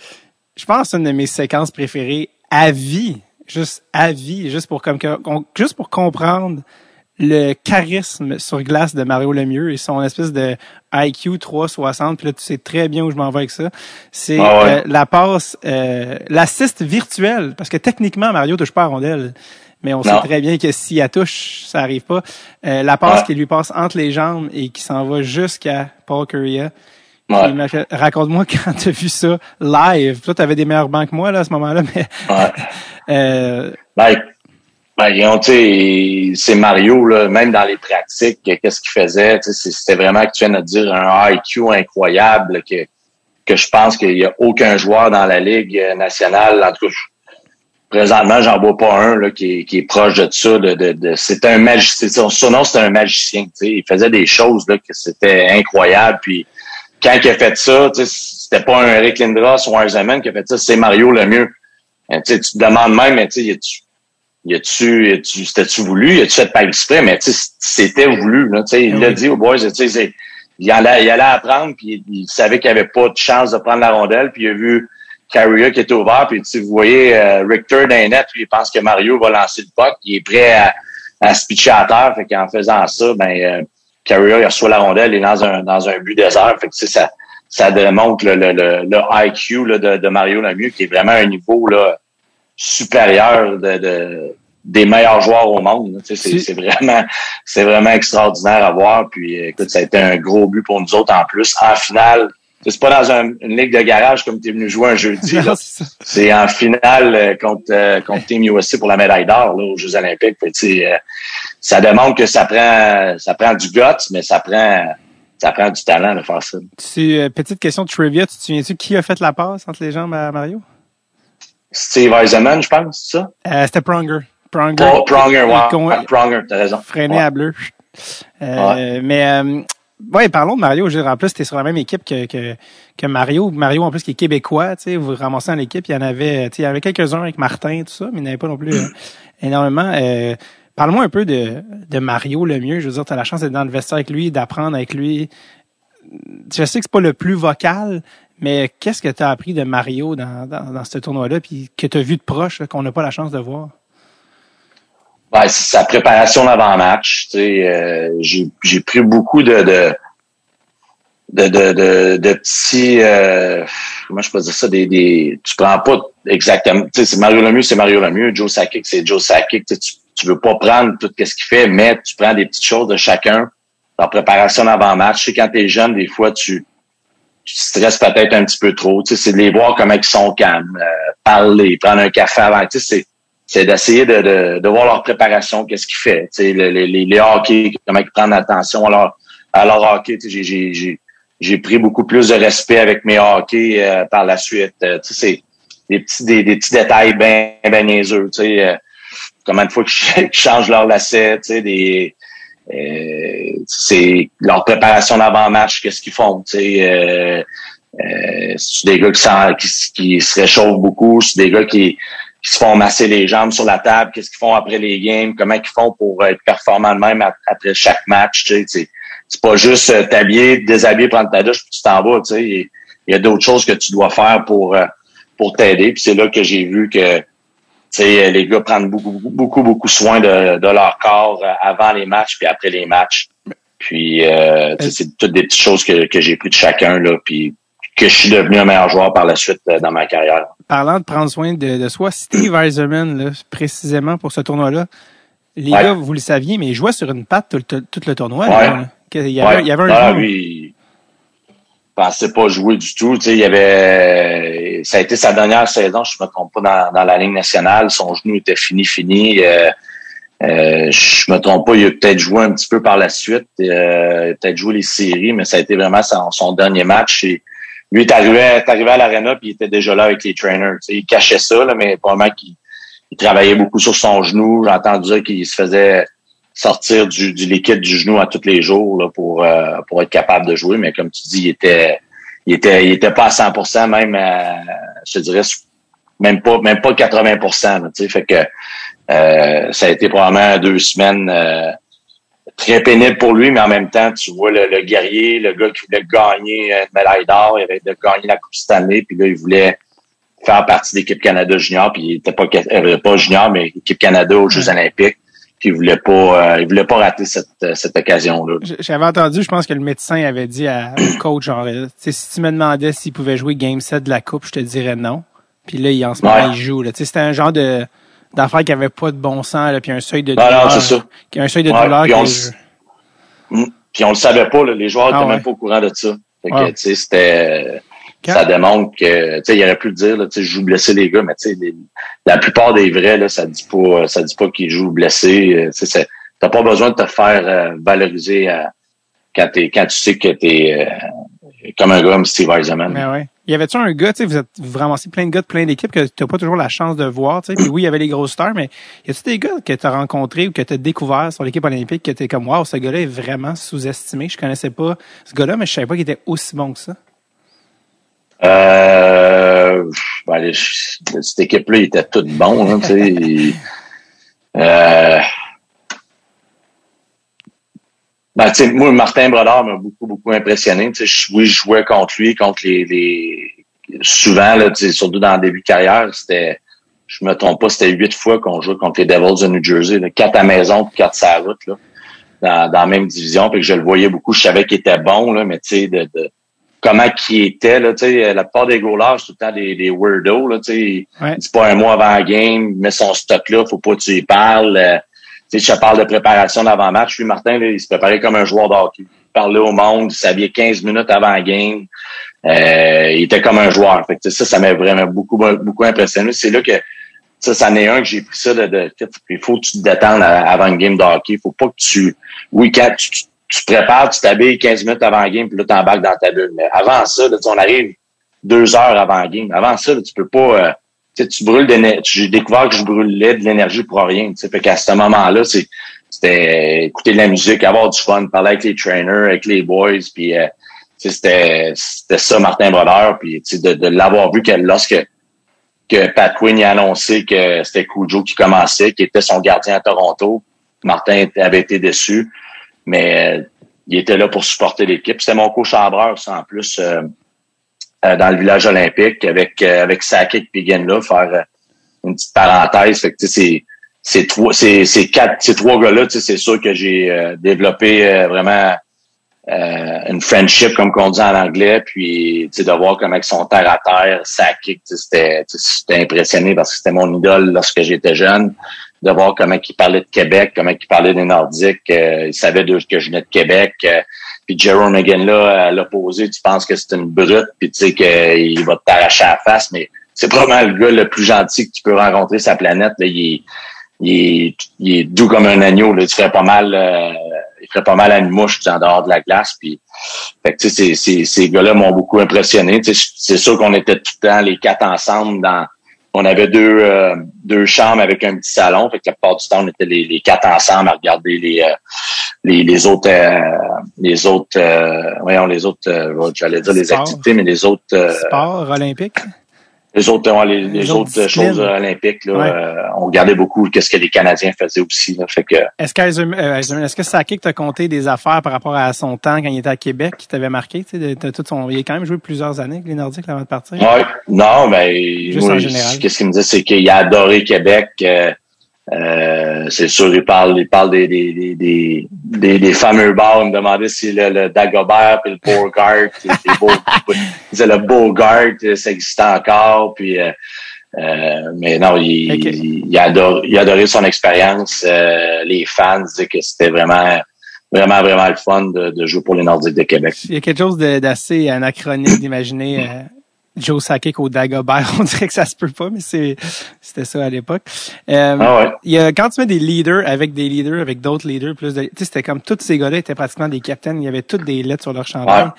je pense, une de mes séquences préférées à vie. Juste à vie, juste pour comme juste pour comprendre le charisme sur glace de Mario Lemieux et son espèce de IQ 360. Puis là, tu sais très bien où je m'en vais avec ça. C'est ah euh, la passe, euh, l'assist virtuel. Parce que techniquement, Mario touche pas à rondelle. Mais on sait très bien que si elle touche, ça arrive pas. Euh, la passe qui lui passe entre les jambes et qui s'en va jusqu'à Paul Raconte-moi quand tu as vu ça live. Toi, tu avais des meilleurs bancs que moi là, à ce moment-là, mais. Ouais. euh... ben, ben c'est Mario, là, même dans les pratiques, qu'est-ce qu'il faisait? C'était vraiment que tu viens de dire un IQ incroyable que, que je pense qu'il n'y a aucun joueur dans la Ligue nationale. En tout cas, présentement, j'en vois pas un là, qui, est, qui est proche de ça. De, de, de c'est un magicien. Son nom, c'était un magicien. Il faisait des choses là, que c'était incroyable. Puis quand il a fait ça, c'était pas un Eric Lindros ou un Zeman qui a fait ça, c'est Mario le mieux. Euh, tu te demandes même, mais tu sais, y a-tu, c'était-tu voulu, y a-tu fait pas exprès, mais tu c'était voulu, là, tu sais, il l'a dit aux boys, tu sais, il allait, il allait apprendre, puis il, savait qu'il avait pas de chance de prendre la rondelle, puis il a vu Carrier qui était ouvert, puis tu vous voyez euh, Richter d'un net, il pense que Mario va lancer le puck, il est prêt à, à se pitcher à terre, fait qu'en faisant ça, ben, euh, Carrier il reçoit la rondelle et dans un dans un but désert. Fait que ça ça démontre le, le, le, IQ là, de, de, Mario Lemieux qui est vraiment un niveau là, supérieur de, de des meilleurs joueurs au monde. C'est vraiment c'est vraiment extraordinaire à voir. Puis écoute, ça a été un gros but pour nous autres en plus. En finale, c'est pas dans une ligue de garage comme tu es venu jouer un jeudi. C'est en finale euh, contre, euh, contre Team USA pour la médaille d'or aux Jeux Olympiques. Euh, ça demande que ça prend ça prend du guts, mais ça prend ça prend du talent de faire ça. Tu, petite question de trivia, tu te souviens-tu qui a fait la passe entre les jambes à Mario? Steve Eisenman, je pense, c'est ça? C'était Pronger. Pronger. Oh, Pronger, wow. Pronger, t'as raison. Freiné à bleu. Mais oui, parlons de Mario. Je en plus, tu es sur la même équipe que, que, que, Mario. Mario, en plus, qui est québécois, tu sais, vous ramassez dans l'équipe. Il y en avait, tu sais, il y avait quelques-uns avec Martin, tout ça, mais il n'y en avait pas non plus euh, énormément. Parle-moi un peu de, Mario le mieux. Je veux dire, tu as la chance d'être dans le vestiaire avec lui, d'apprendre avec lui. Je sais que c'est pas le plus vocal, mais qu'est-ce que tu as appris de Mario dans, dans, ce tournoi-là, puis que tu as vu de proche, qu'on n'a pas la chance de voir? Ben, c'est sa préparation d'avant-match. Tu sais, euh, j'ai, pris beaucoup de de de, de, de, petits euh, comment je peux dire ça des, des tu prends pas exactement tu sais c'est Mario Lemieux c'est Mario Lemieux Joe Sakic c'est Joe Sakic tu, tu veux pas prendre tout ce qu'il fait mais tu prends des petites choses de chacun en préparation d'avant-match tu sais quand t'es jeune des fois tu tu stresses peut-être un petit peu trop tu sais c'est de les voir comment ils sont calmes euh, parler prendre un café avant tu sais c'est c'est d'essayer de, de, de, voir leur préparation, qu'est-ce qu'ils font, les, les, les hockey, comment ils prennent attention à leur, à leur hockey. J'ai pris beaucoup plus de respect avec mes hockey euh, par la suite. Euh, c'est des petits, des, des, petits détails bien ben niaiseux. Euh, combien de fois qu'ils changent leur lacet, des euh, c'est leur préparation d'avant-match, qu'est-ce qu'ils font. Euh, euh, c'est des gars qui, qui, se réchauffent beaucoup, c'est des gars qui qui se font masser les jambes sur la table, qu'est-ce qu'ils font après les games, comment ils font pour être performants de même après chaque match. Tu sais, c'est pas juste euh, t'habiller, déshabiller, prendre ta douche, puis tu t'en vas. Tu sais, il y a d'autres choses que tu dois faire pour euh, pour t'aider. Puis c'est là que j'ai vu que tu sais, les gars prennent beaucoup, beaucoup, beaucoup soin de, de leur corps euh, avant les matchs puis après les matchs. Puis c'est toutes des petites choses que, que j'ai pris de chacun là. Puis que je suis devenu un meilleur joueur par la suite dans ma carrière. Parlant de prendre soin de, de soi, Steve Eiserman, là, précisément pour ce tournoi-là, les gars, vous le saviez, mais il jouait sur une patte tout, le tournoi. il, y avait, il y avait un ah, lui, pensait pas jouer du tout. Tu sais, il avait, ça a été sa dernière saison, je me trompe pas, dans, la Ligue nationale. Son genou était fini, fini. Euh, euh, je me trompe pas, il a peut-être joué un petit peu par la suite, euh, il a peut-être joué les séries, mais ça a été vraiment son, dernier match. Et lui est arrivé, est arrivé à l'arena puis il était déjà là avec les trainers. Tu il cachait ça, là, mais probablement qu'il il travaillait beaucoup sur son genou. J'ai entendu dire qu'il se faisait sortir du, du, liquide du genou à tous les jours là, pour, euh, pour être capable de jouer. Mais comme tu dis, il était il était il était pas à 100 même je dirais même pas même pas 80 tu sais. Fait que euh, ça a été probablement deux semaines euh, très pénible pour lui mais en même temps tu vois le, guerrier le gars qui voulait gagner une médaille d'or il avait de gagner la coupe Stanley puis là il voulait faire partie de l'équipe Canada junior puis il était pas pas junior mais équipe Canada aux Jeux olympiques puis il voulait pas euh, il voulait pas rater cette, euh, cette occasion là. J'avais entendu, je pense que le médecin avait dit à, au coach genre si tu me demandais s'il pouvait jouer game 7 de la coupe, je te dirais non. Puis là il en ce moment il joue là, c'était un genre de d'affaire qui avait pas de bon sens là, puis un seuil de douleur. Non, ça. un seuil de douleur puis, on le... puis on le savait pas là, les joueurs n'étaient ah, même pas au courant de ça. Fait que tu ça démontre que, tu sais, il aurait pu le dire, tu sais, je joue blessé les gars, mais tu sais, la plupart des vrais, là, ça dit pas, ça dit pas qu'ils jouent blessé. Euh, tu sais, t'as pas besoin de te faire euh, valoriser euh, quand t'es, quand tu sais que t'es es comme un gars comme Steve Eisenman. Mais ouais. Y avait-tu un gars, tu sais, vous êtes vraiment plein de gars de plein d'équipes que t'as pas toujours la chance de voir, tu sais. Puis oui, il y avait les grosses stars, mais y a-tu des gars que t'as rencontrés ou que t'as découvert sur l'équipe olympique que t'es comme, wow, ce gars-là est vraiment sous-estimé. Je connaissais pas ce gars-là, mais je savais pas qu'il était aussi bon que ça? Euh, ben, cette équipe-là était toute bonne. Hein, tu euh, ben, moi, Martin Brodeur m'a beaucoup, beaucoup impressionné. Oui, je jouais contre lui, contre les, les souvent, là, surtout dans le début de carrière, c'était je me trompe pas, c'était huit fois qu'on jouait contre les Devils de New Jersey. Là, quatre à maison, quatre sur la route, là, dans, dans la même division. Puis que je le voyais beaucoup. Je savais qu'il était bon, là, mais tu sais, de, de comment qui était là, tu sais, la plupart des goalers, tout le temps des, des weirdos là, tu sais, ouais. c'est pas un mois avant la game, met son stock là, faut pas que tu y parles. Euh, tu sais, je parle de préparation d'avant-match. Lui, Martin, là, il se préparait comme un joueur de hockey. Il parlait au monde, il s'habillait 15 minutes avant la game. Euh, il était comme un joueur. Fait que, ça, ça m'a vraiment beaucoup, beaucoup impressionné. C'est là que ça, ça en est un que j'ai pris ça de, de, il faut que tu te détendes avant une game de hockey. Faut pas que tu, oui, quand tu, tu te prépares, tu t'habilles 15 minutes avant la game, puis là, tu embarques dans ta bulle. Mais avant ça, là, on arrive deux heures avant la game. Avant ça, là, tu peux pas... Euh, tu brûles J'ai découvert que je brûlais de l'énergie pour rien. T'sais. Fait qu'à ce moment-là, c'était écouter de la musique, avoir du fun, parler avec les trainers, avec les boys, puis euh, c'était ça Martin Brodeur, puis de, de l'avoir vu que lorsque que Pat Quinn a annoncé que c'était Cujo qui commençait, qui était son gardien à Toronto, Martin avait été déçu mais euh, il était là pour supporter l'équipe. C'était mon co-chambreur, en plus, euh, euh, dans le village olympique, avec avec Sakic et là, faire une petite parenthèse. Que, ces trois, quatre, ces trois gars-là, c'est sûr que j'ai développé vraiment une friendship, comme qu'on dit en anglais, puis de voir comment ils sont terre à terre, Sakic, c'était impressionné parce que c'était mon idole lorsque j'étais jeune de voir comment il parlait de Québec, comment il parlait des Nordiques. Euh, il savait de, que je venais de Québec. Euh, puis Jerome Megan là, à l'opposé, tu penses que c'est une brute, puis tu sais qu'il va t'arracher la face, mais c'est probablement le gars le plus gentil que tu peux rencontrer la planète. Là. Il, est, il, doux comme un agneau. Là. Il ferait pas mal, euh, il ferait pas mal à une mouche en dehors de la glace. Puis, fait que, ces, ces, ces gars-là m'ont beaucoup impressionné. C'est sûr qu'on était tout le temps les quatre ensemble dans on avait deux, euh, deux chambres avec un petit salon. Fait que la plupart du temps, on était les, les quatre ensemble à regarder les, euh, les, les, autres, euh, les autres, voyons, les autres, j'allais dire les activités, mais les autres. Sports olympiques? Les autres, les, les, autres, choses olympiques, là, euh, on regardait beaucoup qu'est-ce que les Canadiens faisaient aussi. Là, fait que. Est-ce que euh, est-ce que Sakic t'a compté des affaires par rapport à son temps quand il était à Québec qui t'avait marqué, tu sais, de, tout son, il a quand même joué plusieurs années avec les Nordiques avant de partir? Ouais, non, mais Juste en général. qu'est-ce qu'il me dit, c'est qu'il a adoré Québec. Euh, Euh, c'est sûr, il parle, il parle des, des, des, des, des fameux bars. Il me demandait si le, le Dagobert puis le Beauregard, c'est le Beauregard, ça existait encore. Puis, euh, euh, mais non, il, il, a adoré, il a adoré son expérience. Euh, les fans disaient que c'était vraiment vraiment, vraiment le fun de, de, jouer pour les Nordiques de Québec. Il y a quelque chose d'assez anachronique d'imaginer euh, Joe Sakic au Dagobert. On dirait que ça se peut pas, mais c'est c'était ça à l'époque. Euh, ah ouais. y a, quand tu mets des leaders avec des leaders, avec d'autres leaders, plus de, c'était comme tous ces gars-là étaient pratiquement des capitaines. Il y avait toutes des lettres sur leur chandail.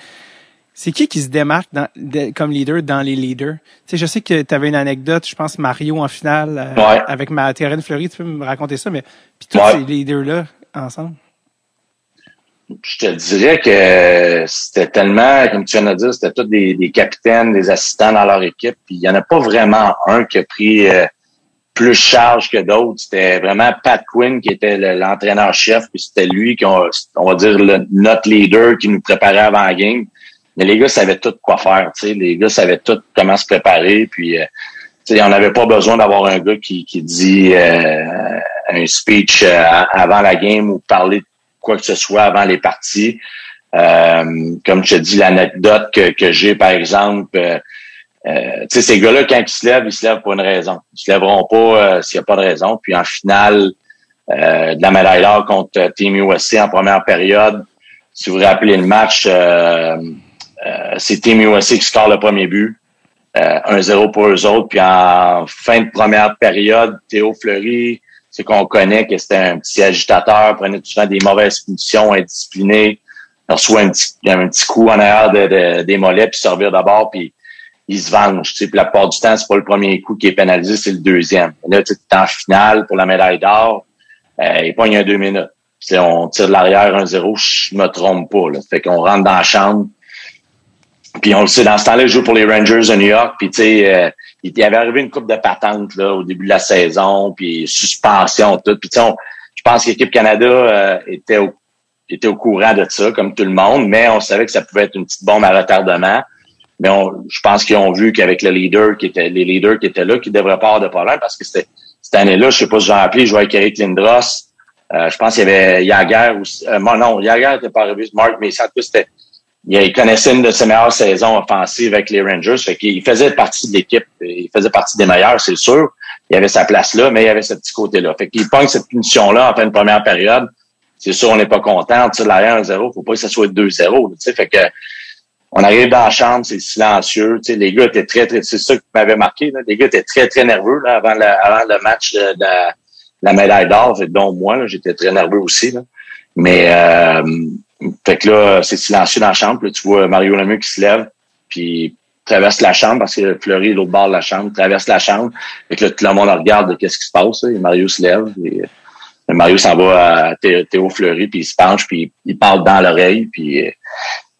C'est qui qui se démarque dans, comme leader dans les leaders? Sais, je sais que tu avais une anecdote, je pense Mario en finale euh, avec ma Thérène Fleury, tu peux me raconter ça, mais puis tous ces leaders-là ensemble je te dirais que c'était tellement, comme tu viens de dire, c'était tous des, des, capitaines, des assistants dans leur équipe. Puis il n'y en a pas vraiment un qui a pris euh, plus charge que d'autres. C'était vraiment Pat Quinn qui était l'entraîneur-chef. Puis c'était lui qui, on, va dire, le, notre leader qui nous préparait avant la game. Mais les gars savaient tout quoi faire. sais Les gars savaient tout comment se préparer. Puis euh, on n'avait pas besoin d'avoir un gars qui, qui dit euh, un speech euh, avant la game ou parler quoi que ce soit avant les parties. Euh, comme je te dis, l'anecdote que, que j'ai, par exemple, euh, euh, tu sais, ces gars-là, quand ils se lèvent, ils se lèvent pour une raison. Ils se lèveront pas s'il n'y a pas de raison. Puis en finale de la médaille d'or contre Team USA en première période, si vous vous rappelez le match, c'est Team USA qui score le premier but. 1-0 pour eux autres. Puis en fin de première période, Théo Fleury, c'est qu'on connaît que c'était un petit agitateur, prenait souvent des mauvaises punitions, indiscipliné, reçoit un petit, un petit coup en arrière de, des mollets, puis servir d'abord, puis il se venge. Puis la plupart du temps, c'est pas le premier coup qui est pénalisé, c'est le deuxième. Là, tu es en finale pour la médaille d'or, euh, il pogne un deux minutes. on tire de l'arrière 1-0, je me trompe pas. Là. Fait qu'on rentre dans la chambre. Puis on le sait, dans ce temps-là, il joue pour les Rangers de New York. Puis tu sais, euh, il avait arrivé une coupe de patente là, au début de la saison, puis suspension, tout. Puis je pense que l'équipe Canada euh, était, au, était au courant de ça, comme tout le monde, mais on savait que ça pouvait être une petite bombe à retardement. Mais on, je pense qu'ils ont vu qu'avec le leader qui était, les leaders qui étaient là, qu'ils devraient pas avoir de problème parce que c'était cette année-là, je sais pas si j'ai appelé, je jouais avec Eric Lindros. Euh, je pense qu'il y avait Yager aussi. Euh, non, Yager n'était pas arrivé, Mark, mais ça, c'était il connaissait une de ses meilleures saisons offensives avec les Rangers. Fait qu'il faisait partie de l'équipe. Il faisait partie des meilleurs, c'est sûr. Il avait sa place là, mais il avait ce petit côté-là. Fait qu'il pogne cette punition-là en fin de première période. C'est sûr, on n'est pas content. Tu l'arrière 1-0, faut pas que ça soit 2-0. Tu fait que on arrive dans la chambre, c'est silencieux. Tu sais, les gars étaient très, très, c'est ça qui m'avait marqué. Là. Les gars étaient très, très nerveux là, avant, avant le match de, la, médaille d'or. dont moi, j'étais très nerveux aussi. Là. Mais euh, fait que là, c'est silencieux dans la chambre. Là, tu vois Mario Lemieux qui se lève, puis traverse la chambre parce que Fleury est l'autre bord de la chambre, traverse la chambre. Fait que là, tout le monde regarde qu'est-ce qui se passe. Et Mario se lève. Et, euh, Mario s'en va à Théo Fleury, puis il se penche, puis il parle dans l'oreille, puis euh,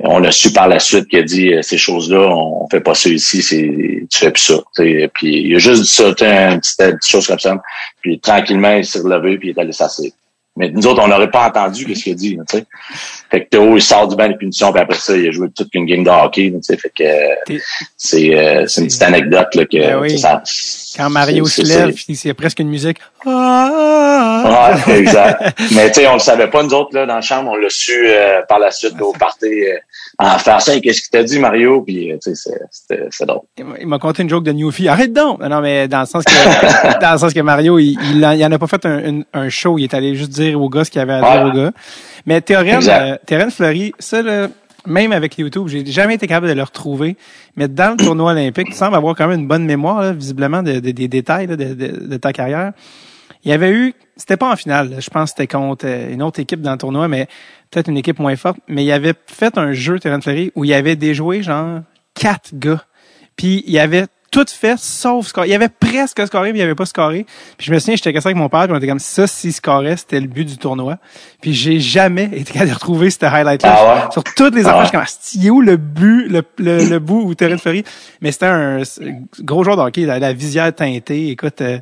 on a su par la suite qu'il a dit euh, ces choses-là, on, fait pas ça ici, c'est tu fais plus ça. Puis il a juste dit ça, une petite, petite chose comme ça. Puis tranquillement, il s'est relevé, puis il est allé s'asseoir. Mais nous autres, on n'aurait pas entendu ce qu'il a dit, sais. Fait que Théo, il sort du banc de punition, puis après ça, il a joué toute une game de hockey, sais. Fait que c'est euh, une petite anecdote là que ben ça, quand Mario se lève, c'est presque une musique. Ah! Ouais, exact. Mais tu sais, on le savait pas nous autres là dans la chambre, on l'a su euh, par la suite au party euh, en face. Qu'est-ce qu'il t'a dit Mario? Puis tu sais, c'est drôle. Il m'a conté une joke de Newfie. Arrête donc. Non, mais dans le sens que dans le sens que Mario, il, il, en a pas fait un, un, show. Il est allé juste dire aux gars ce qu'il avait à dire aux gars. Mais Théorème, euh, Fleury, ça, là, même avec YouTube, j'ai jamais été capable de le retrouver. Mais dans le tournoi olympique, tu sembles avoir quand même une bonne mémoire, visiblement, des détails de, ta carrière. Il y avait eu, c'était pas en finale, je pense que c'était contre euh, une autre équipe dans le tournoi, mais peut-être une équipe moins forte. Mais il avait fait un jeu, Terence Fleury, où il y avait déjoué genre quatre gars. Puis il y avait tout fait sauf score. Il y avait presque scoré, mais il avait pas scoré. Puis je me souviens, j'étais cassé avec mon père, puis on était comme ça, si scorait, c'était le but du tournoi. Puis j'ai jamais été capable de retrouver ce highlight-là. Ah Sur toutes les affaires, ah je suis comme, où le but, le, le, bout où Terence Ferry? Mais c'était un gros joueur de hockey, la, visière teintée. Écoute, euh,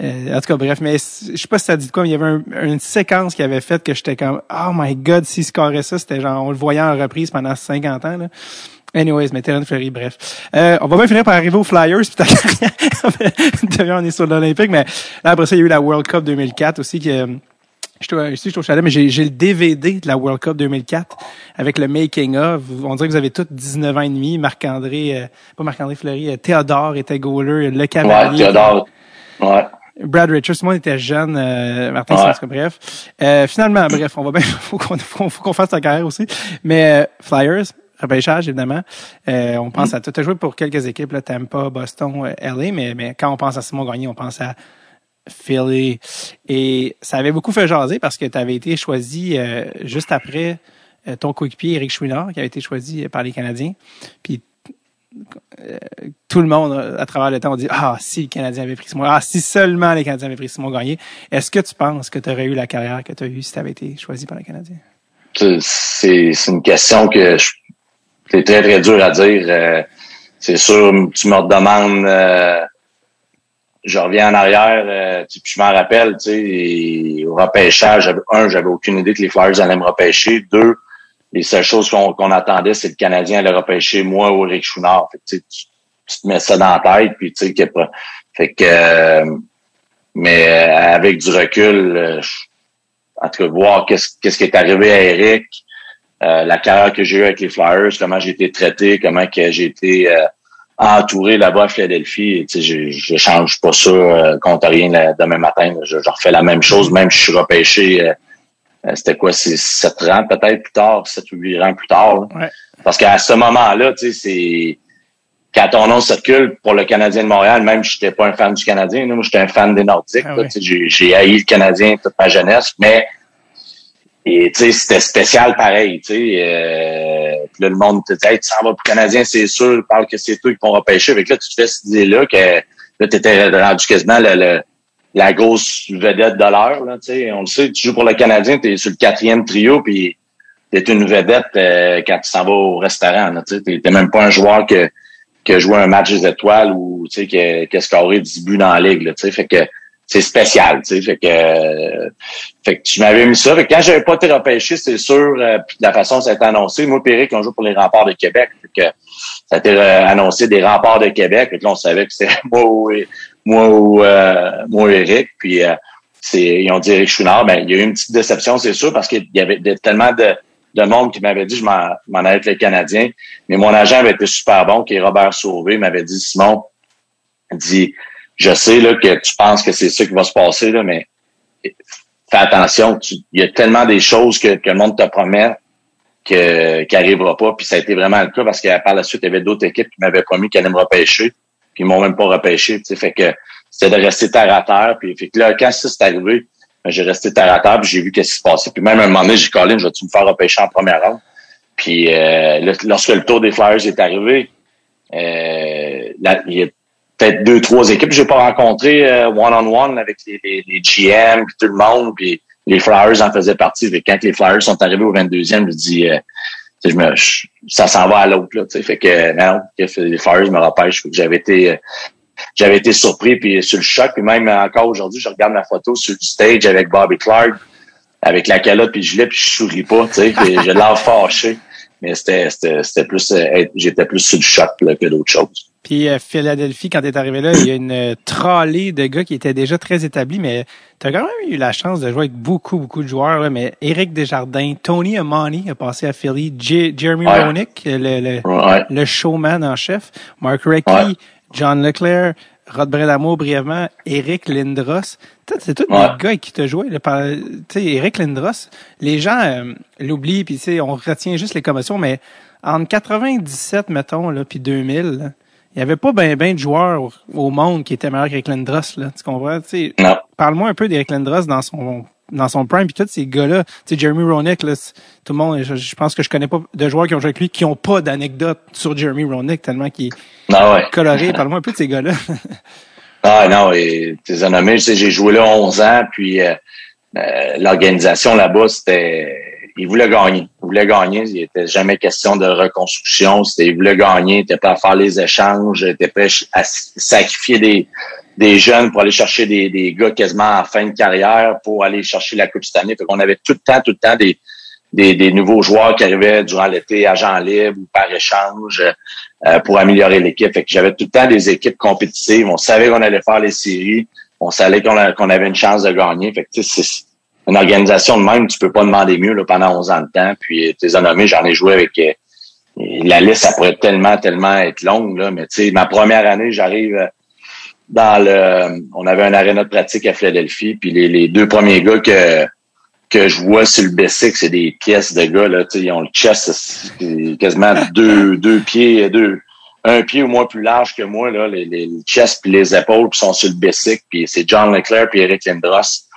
euh, en tout cas, bref, mais je sais pas si ça dit quoi, mais il y avait une séquence qui avait fait que j'étais comme, oh my god, s'il scorait ça, c'était genre, on le voyait en reprise pendant 50 ans, là. Anyways, mais Terran Fleury, bref. Euh, on va bien finir par arriver aux Flyers, puis ta on est sur l'Olympique, mais là, après ça, il y a eu la World Cup 2004 aussi, qui, je suis au chalet, mais j'ai le DVD de la World Cup 2004 avec le making of. On dirait que vous avez tous 19 ans et demi. Marc-André, euh, pas Marc-André Fleury, euh, Théodore était goaler, le cavalier. Ouais, Théodore. Ouais. Brad Richards, moi, était jeune, euh, Martin ouais. bref. Euh, finalement, bref, on va bien, faut qu'on faut qu'on fasse ta carrière aussi. Mais Flyers, repêchage, évidemment. on pense mm. à tout. Tu as joué pour quelques équipes, là, Tampa, Boston, LA, mais, mais quand on pense à Simon Gagné, on pense à Philly. Et ça avait beaucoup fait jaser parce que tu avais été choisi euh, juste après euh, ton coéquipier Eric Chouinard, qui avait été choisi par les Canadiens. Puis euh, tout le monde à travers le temps dit ah si les Canadiens avaient pris Simon ah si seulement les Canadiens avaient pris Simon Gagné est-ce que tu penses que tu aurais eu la carrière que tu as eue si tu avais été choisi par les Canadiens c'est une question que c'est très très dur à dire c'est sûr tu me demandes je reviens en arrière, euh, je m'en rappelle, tu sais, au repêchage, un, j'avais aucune idée que les Flyers allaient me repêcher. Deux, les seules choses qu'on attendait, c'est le Canadien allait repêcher moi ou Eric Chouinard. Fait tu, tu, te mets ça dans la tête, puis tu sais, fait que, euh, mais euh, avec du recul, euh, en tout cas, voir qu'est-ce qui est arrivé à Eric, la carrière que j'ai eue avec les Flyers, comment j'ai été traité, comment que j'ai été entouré là-bas à Philadelphie. Tu sais, je, je change pas ça euh, contre rien demain matin. Je, refais la même chose, même si je suis repêché. Euh, c'était quoi, c'est sept ans peut-être plus tard, sept ou huit ans plus tard. Parce qu'à ce moment-là, tu sais, c'est quand ton nom circule pour le Canadien de Montréal, même si j'étais pas un fan du Canadien, moi j'étais un fan des Nordiques. Ah j'ai haï le Canadien toute ma jeunesse, mais et tu sais, c'était spécial pareil, tu sais. Euh, là, le monde te dit hey, tu s'en vas pour le Canadien, c'est sûr, parle que c'est toi qui vont repêcher. Avec là, tu te fais cette idée-là que là, tu étais rendu quasiment le, la grosse vedette de l'heure. Là. On le sait, tu joues pour le Canadien, tu es sur le quatrième trio, puis tu es une vedette euh, quand tu s'en vas au restaurant. Tu n'es même pas un joueur que, qui a un match des étoiles ou qui a, qui a scoré 10 buts dans la ligue. Là. Fait que c'est spécial. Fait que, euh, fait que tu m'avais mis ça. Fait que quand j'avais pas été repêché, c'est sûr, euh, puis de la façon dont ça a été annoncé, moi et Eric, on joue pour les remparts de Québec. Fait que ça a été euh, annoncé des remparts de Québec. Fait que là, on savait que c'était moi moi ou moi Eric. Puis c'est, ils ont dit Eric Chouinard, ben il y a eu une petite déception, c'est sûr, parce qu'il y avait tellement de, de monde qui m'avait dit je m'en, m'en allais Canadiens. Mais mon agent avait été super bon, qui est Robert Sauvé, m'avait dit Simon, dit je sais là, que tu penses que c'est ça qui va se passer, là, mais fais attention. Il y a tellement des choses que, que le monde te promet que, qui pas. Puis ça a été vraiment le cas parce que par la suite, il y avait d'autres équipes qui m'avaient promis qu'elles allaient me repêcher. Puis ils m'ont même pas repêché. Fait que c'était de rester terre à terre. Puis fait que là, quand ça s'est arrivé, ben, j'ai resté terre à terre, puis j'ai vu qu'est-ce qui se passait. Puis même à un moment donné, j'ai collé, je vais-tu me faire repêcher en première ronde? Puis euh, lorsque le tour des Flyers est arrivé, euh, il y a peut-être deux, trois équipes. J'ai pas rencontré euh, one-on-one avec les, les, les GM puis tout le monde. Puis les Flyers en faisaient partie. Quand les Flyers sont arrivés au 22e, je dis euh, je me, ça s'en va à l'autre. Là, fait que non, les Flyers me repêchent. que j'avais été. Euh, j'avais été surpris puis sur le choc. Puis même encore aujourd'hui, je regarde ma photo sur le stage avec Bobby Clark, avec la calotte puis le gilet, puis je souris pas, tu sais, j'ai l'air fâché. Mais c'était, c'était, plus, j'étais plus sur le choc que d'autres choses. Puis euh, Philadelphie, quand tu es arrivé là, il y a une euh, trolley de gars qui étaient déjà très établis, mais tu as quand même eu la chance de jouer avec beaucoup, beaucoup de joueurs. Là, mais Eric Desjardins, Tony Amani a passé à Philly, Jeremy ouais. le, le, showman en chef, Mark Recchi, John Leclerc, Rod Bredamo brièvement, Eric Lindros. C'est tous des gars qui te joué. Tu sais, Eric Lindros, les gens euh, l'oublient, puis on retient juste les commotions, mais entre 97, mettons, là, puis 2000, il n'y avait pas bien ben de joueurs au monde qui étaient meilleurs qu'Eric Lindros, là. Tu comprends? Parle-moi un peu d'Eric Lindros dans son dans son prime, puis tous ces gars-là, tu sais, Jeremy Roenick, là, tout le monde, je, pense que je connais pas de joueurs qui ont joué avec lui qui ont pas d'anecdote sur Jeremy Roenick, tellement qu'il est ah coloré. Parle-moi un peu de ces gars-là. ah non, et tu nommé, tu sais, j'ai joué là 11 ans, puis euh, euh, l'organisation là-bas, c'était il voulait gagner. Il voulait gagner. Il n'était jamais question de reconstruction. C'était, il voulait gagner. Il était prêt à faire les échanges. Il était prêt à sacrifier des, des jeunes pour aller chercher des, des gars quasiment en fin de carrière pour aller chercher la Coupe cette année. Fait qu'on avait tout le temps, tout le temps des, des, des, nouveaux joueurs qui arrivaient durant l'été, agents libres ou par échange, euh, pour améliorer l'équipe. Fait j'avais tout le temps des équipes compétitives. On savait qu'on allait faire les séries. On savait qu'on avait une chance de gagner. Fait que c'est une organisation de même, tu peux pas demander mieux là, pendant 11 ans de temps. Puis tes nommé, j'en ai joué avec euh, la liste, ça pourrait tellement, tellement être longue, là. Mais tu sais, ma première année, j'arrive euh, dans le. On avait un aréna de pratique à Philadelphie. Puis les, les deux premiers gars que que je vois sur le basic, c'est des pièces de gars, là, ils ont le chest quasiment deux, deux pieds, deux, un pied au moins plus large que moi, là, les, les chest puis les épaules qui sont sur le basic, puis c'est John Leclerc puis Eric Lindros.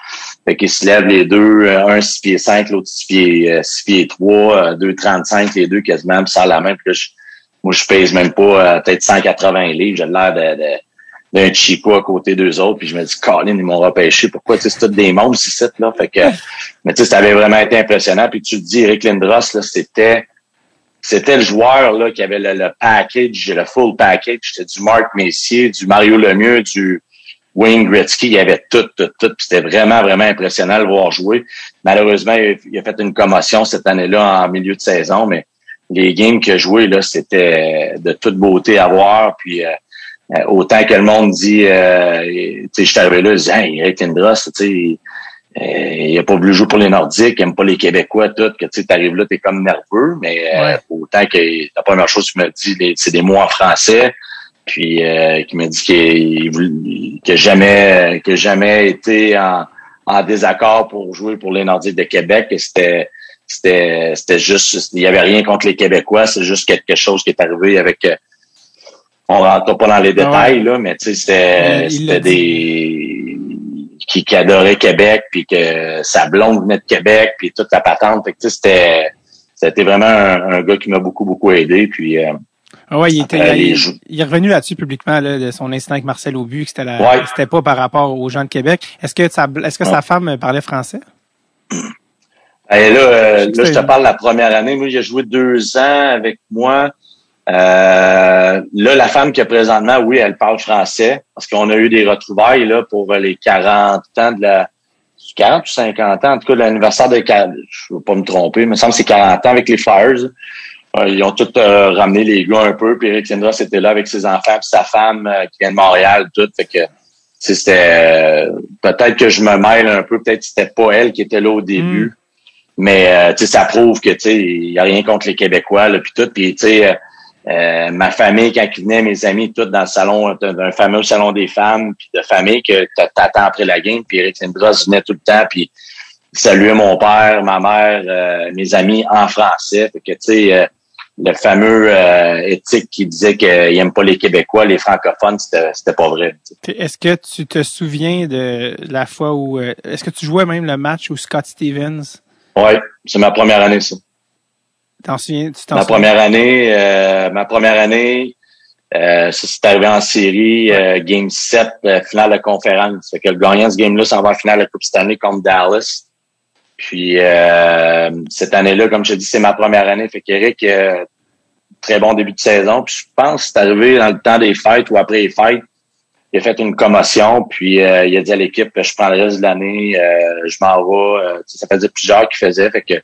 Fait qu'ils se lèvent les deux, euh, un 6 pieds 5, l'autre 6 pieds, 6 euh, pieds 3, 2,35 euh, les deux quasiment, puis sans la main. Puis moi, je pèse même pas peut-être 180 livres. J'ai l'air de, de d'un Chico à côté d'eux autres, puis je me dis, Colin, ils m'ont repêché. Pourquoi, tu sais, c'est tout des monstres ici, là? Fait que, mais tu sais, ça avait vraiment été impressionnant. Puis tu te dis, Eric Lindros, là, c'était, c'était le joueur, là, qui avait le, package, le full package. C'était du Marc Messier, du Mario Lemieux, du Wayne Gretzky. Il y avait tout, tout, tout. C'était vraiment, vraiment impressionnant de le voir jouer. Malheureusement, il a fait une commotion cette année-là en milieu de saison, mais les games qu'il a joué, là, c'était de toute beauté à voir. Puis, euh, euh, autant que le monde dit, euh, tu je suis arrivé là, je dis, hey, Eric Lindros, tu sais, euh, il a pas voulu jouer pour les Nordiques, il aime pas les Québécois, tout, que tu arrives là, t'es comme nerveux, mais euh, autant que la première chose que tu me dis, c'est des mots en français, puis euh, qui me dit qu'il que jamais que jamais été en, en désaccord pour jouer pour les Nordiques de Québec, c'était c'était c'était juste il y avait rien contre les Québécois, c'est juste quelque chose qui est arrivé avec on rentre pas dans les ah détails, là, mais tu sais, c'était des qui, qui adorait Québec, puis que sa blonde venait de Québec, puis toute la patente. Fait que c'était c'était vraiment un, gars qui m'a beaucoup, beaucoup aidé. Puis euh, ah ouais, il, était, il, est revenu là-dessus publiquement là, de son instinct avec Marcel Aubu, que c'était pas par rapport aux gens de Québec. Est-ce que sa, est-ce que sa femme parlait français? Et là, euh, là, je te parle la première année. Moi, j'ai joué deux ans avec moi. Euh, là, la femme qui a présentement, oui, elle parle français parce qu'on a eu des retrouvailles là pour les 40 ans de la 40 ou 50 ans, en tout cas, l'anniversaire de je veux pas me tromper, mais il me semble que c'est 40 ans avec les Flyers. Euh, ils ont tous euh, ramené les gars un peu, puis Eric Lindros était là avec ses enfants, puis sa femme qui vient de Montréal, tout. Fait que c'était peut-être que je me mêle un peu, peut-être que c'était pas elle qui était là au début. Mm. Mais tu sais, ça prouve que tu sais, il y a rien contre les Québécois, là, puis tout. Puis tu sais euh, ma famille, quand ils venaient, mes amis, tout dans le salon, d'un fameux salon des femmes, puis de famille que t'attends après la game, puis Eric Lindros venait tout le temps, puis saluait mon père, ma mère, euh, mes amis en français. Fait que, tu sais, euh, le fameux éthique qui disait qu'il aime pas les Québécois, les francophones, c'était pas vrai. Est-ce que tu te souviens de la fois où... Est-ce que tu jouais même le match où Scott Stevens... Oui, c'est ma première année, ça. T'en souviens, tu t'en ma première année, euh, ma première année, euh, ça c'est arrivé en série, euh, game 7, euh, finale de conférence. Fait que le gagnant de ce game-là s'en va en finale de Coupe Stanley contre Dallas. Puis cette année-là, comme je te dis, c'est ma première année. Fait qu'Eric, très bon début de saison. Puis je pense que c'est arrivé dans le temps des fêtes ou après les fêtes. Il a fait une commotion, puis il a dit à l'équipe je prends le reste de l'année, je m'en vais. ça faisait plusieurs qui faisaient. Fait que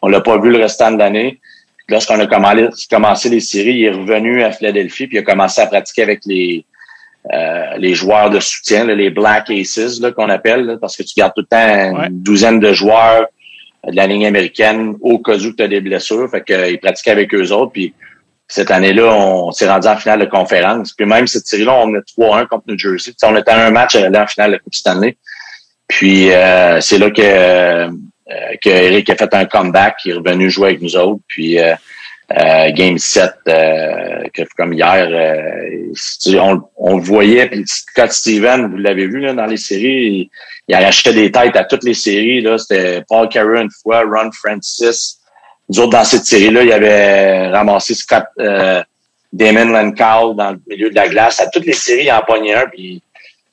on l'a pas vu le restant de l'année. Lorsqu'on a commencé les séries, il est revenu à Philadelphie puis il a commencé à pratiquer avec les euh, les joueurs de soutien, les Black Aces qu'on appelle, parce que tu gardes tout le temps une douzaine de joueurs de la ligne américaine au cas où tu as des blessures. Fait qu'ils pratiquaient avec eux autres. Puis cette année-là, on s'est rendu en finale de conférence. Puis même cette série-là, on est 3-1 contre New Jersey. on était à un match à en finale de Coupe Stanley. Puis euh, c'est là que euh, que Eric a fait un comeback, il est revenu jouer avec nous autres, puis euh, euh Game 7, euh, comme hier, on, on, le voyait, puis Scott Steven, vous l'avez vu là, dans les séries, il, arrachait des têtes à toutes les séries. Là, C'était Paul Carey une fois, Ron Francis. Nous autres, dans cette série-là, il avait ramassé Scott Damon Lancal dans le milieu de la glace. À toutes les séries, il en pognait un, puis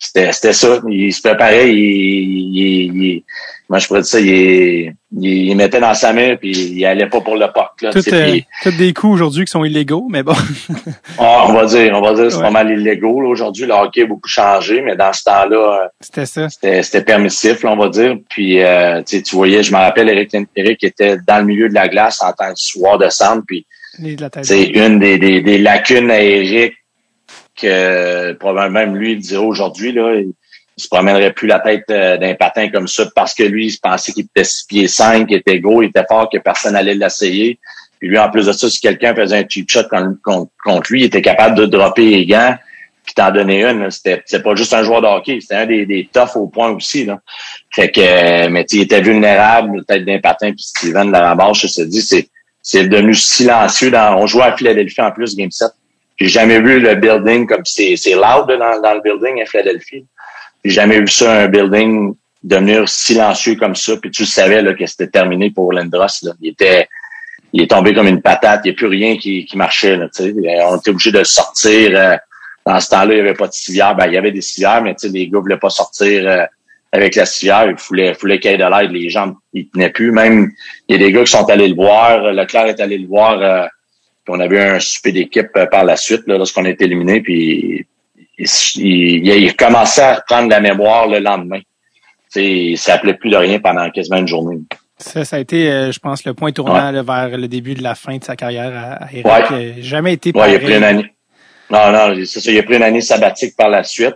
c'était ça. Il se préparait, il, il, il, moi je pourrais dire ça, il, il, mettait dans sa main puis il allait pas pour le puck. Là, tout, euh, des coups aujourd'hui qui sont illégaux, mais bon. ah, on va dire, on va dire c'est pas mal illégaux. Aujourd'hui, le hockey a beaucoup changé, mais dans ce temps-là, c'était ça. C'était permissif, là, on va dire. Puis euh, tu voyais, je me rappelle, Eric, Eric était dans le milieu de la glace en tant que soir de centre, puis c'est une des, des, des lacunes à Eric que probablement même lui il dirait aujourd'hui là, il, se promènerait plus la tête euh, d'un patin comme ça parce que lui il pensait qu'il était 6 pieds 5, qu'il était gros, il était fort, que personne allait l'essayer. Puis lui en plus de ça, si quelqu'un faisait un cheap shot contre, lui, il était capable de dropper les gants puis t'en donner une. C'était c'est pas juste un joueur de hockey, c'était un des, des toughs au point aussi là. Fait que mais il était vulnérable, tête d'un patin puis Steven de la je se dis c'est c'est devenu silencieux dans on jouait à Philadelphie en plus game 7 j'ai jamais vu le building comme c'est loud dans, dans le building à Philadelphie. J'ai jamais vu ça un building devenir silencieux comme ça. Puis tu savais là, que c'était terminé pour Lindros. Là. Il était il est tombé comme une patate. Il n'y a plus rien qui, qui marchait. Là, on était obligé de sortir. Euh, dans ce temps-là, il n'y avait pas de civière. Ben, il y avait des civières, mais les gars ne voulaient pas sortir euh, avec la civière. Il voulait, voulait qu'il y ait de l'aide. Les gens ils tenaient plus. Même il y a des gars qui sont allés le voir. Leclerc est allé le voir euh, puis on a eu un souper d'équipe euh, par la suite, là, lorsqu'on a été éliminé, puis il, il, il, commençait à reprendre la mémoire le lendemain. T'sais, il s'appelait plus de rien pendant quasiment une journée. Ça, ça a été, euh, je pense, le point tournant vers le début de la fin de sa carrière à, Eric. Ouais. jamais été. Ouais, il a pris une année. Non, non, c'est ça. Il a pris une année sabbatique par la suite.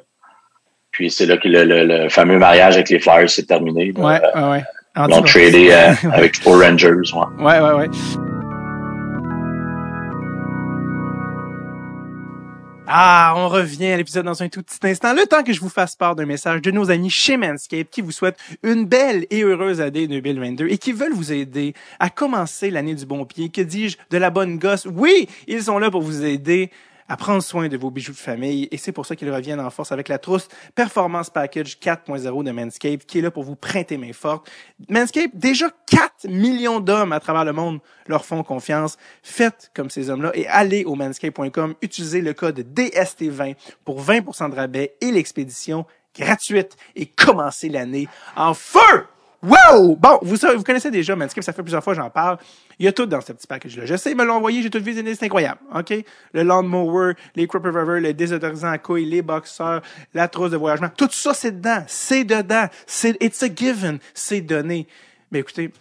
Puis c'est là que le, le, fameux mariage avec les Flyers s'est terminé. Ouais, ouais, ouais. Ils ont tradé euh, avec les Rangers. Ouais, ouais, ouais. ouais. Ah, on revient à l'épisode dans un tout petit instant. Le temps que je vous fasse part d'un message de nos amis chez Manscaped qui vous souhaitent une belle et heureuse année 2022 et qui veulent vous aider à commencer l'année du bon pied. Que dis-je? De la bonne gosse? Oui, ils sont là pour vous aider à prendre soin de vos bijoux de famille et c'est pour ça qu'ils reviennent en force avec la trousse Performance Package 4.0 de Manscaped qui est là pour vous prêter main forte. Manscaped, déjà 4 millions d'hommes à travers le monde leur font confiance. Faites comme ces hommes-là et allez au manscaped.com, utilisez le code DST20 pour 20% de rabais et l'expédition gratuite et commencez l'année en feu! Wow! Bon, vous, vous connaissez déjà Manscaped, ça fait plusieurs fois que j'en parle. Il y a tout dans ce petit package-là. Je sais, ils me l'ont envoyé, j'ai tout vu, c'est incroyable. OK? Le lawnmower, les crop revolver, le désodorisant à couilles, les boxeurs, la trousse de voyagement. Tout ça, c'est dedans. C'est dedans. C'est, it's a given. C'est donné. Mais écoutez,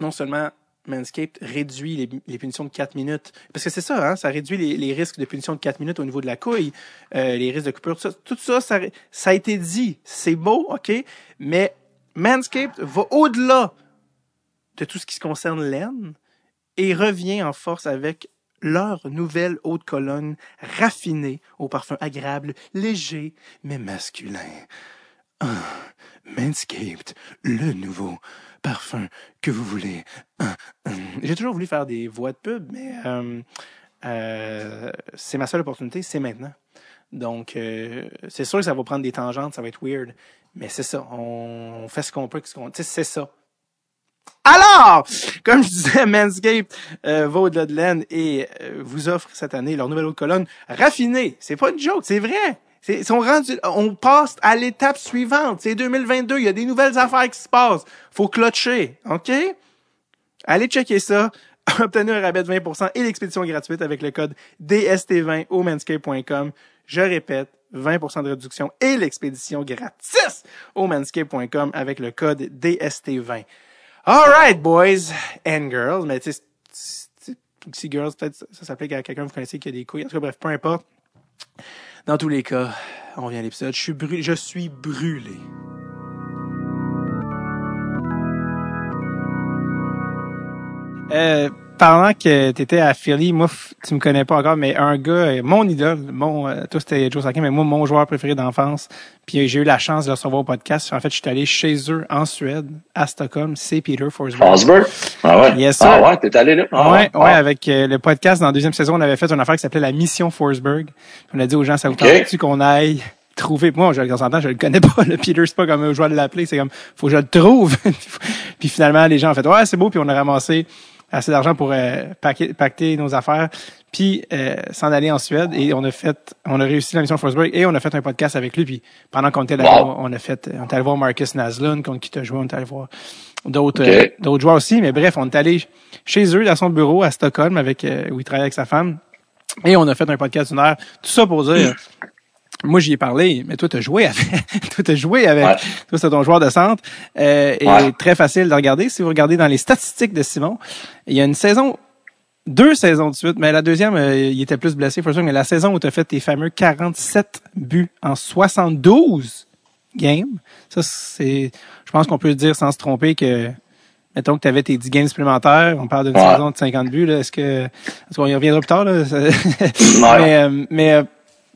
non seulement Manscaped réduit les, les, punitions de 4 minutes. Parce que c'est ça, hein, ça réduit les, les, risques de punition de 4 minutes au niveau de la couille, euh, les risques de coupure, tout ça, tout ça, ça, ça a été dit. C'est beau, OK, mais Manscaped va au-delà de tout ce qui se concerne l'aine et revient en force avec leur nouvelle haute colonne raffinée au parfum agréable, léger mais masculin. Manscaped, le nouveau parfum que vous voulez. J'ai toujours voulu faire des voix de pub, mais euh, euh, c'est ma seule opportunité, c'est maintenant. Donc, euh, c'est sûr que ça va prendre des tangentes, ça va être weird. Mais c'est ça, on fait ce qu'on peut, ce qu'on, c'est ça. Alors, comme je disais, Manscaped euh, va au-delà de laine et euh, vous offre cette année leur nouvelle haute colonne raffinée. C'est pas une joke, c'est vrai. C'est, sont rendus, on passe à l'étape suivante. C'est 2022, il y a des nouvelles affaires qui se passent. Faut clutcher, OK? Allez checker ça. Obtenez un rabais de 20% et l'expédition gratuite avec le code DST20 au manscape.com. Je répète, 20% de réduction et l'expédition gratis au manscape.com avec le code DST20. Alright, boys and girls. Mais tu sais, si girls, peut-être ça s'applique à quelqu'un que vous connaissez qui a des couilles. En tout cas, bref, peu importe. Dans tous les cas, on revient à l'épisode. Je suis brûlé. Je suis brûlé. Euh, pendant que tu étais à Philly, moi, tu me connais pas encore, mais un gars, mon idole, mon, euh, toi c'était Joe Sakin, mais moi, mon joueur préféré d'enfance. Puis j'ai eu la chance de le recevoir au podcast. En fait, je suis allé chez eux en Suède, à Stockholm. C'est Peter Forsberg. Forsberg? Ah ouais? Yes, Ah ouais, t'es allé là? Ah ouais, ouais, avec euh, le podcast, dans la deuxième saison, on avait fait une affaire qui s'appelait la Mission Forsberg. On a dit aux gens, ça vous okay. tente qu'on aille trouver? Moi, je, temps, je le connais pas, le Peter, c'est pas comme je dois l'appeler, c'est comme, faut que je le trouve. puis finalement, les gens ont fait, ouais, c'est beau, puis on a ramassé assez d'argent pour euh, pacter nos affaires, puis euh, s'en aller en Suède. Et on a fait, on a réussi la mission Forsberg et on a fait un podcast avec lui. Puis pendant qu'on était là, on a fait, on est allé voir Marcus Naslund contre qui t'a joué, on est allé voir d'autres euh, d'autres joueurs aussi. Mais bref, on est allé chez eux, dans son bureau à Stockholm, avec où il travaille avec sa femme. Et on a fait un podcast d'une heure. Tout ça pour dire moi j'y ai parlé, mais toi t'as joué avec, toi t'as joué avec, toi c'est ton joueur de centre, euh, et très facile de regarder. Si vous regardez dans les statistiques de Simon, il y a une saison, deux saisons de suite, mais la deuxième euh, il était plus blessé, for mais la saison où tu as fait tes fameux 47 buts en 72 games, ça c'est, je pense qu'on peut dire sans se tromper que Mettons que tu avais tes 10 games supplémentaires, on parle d'une saison de 50 buts, là, est-ce que, est-ce qu'on y reviendra plus tard, là? mais, euh, mais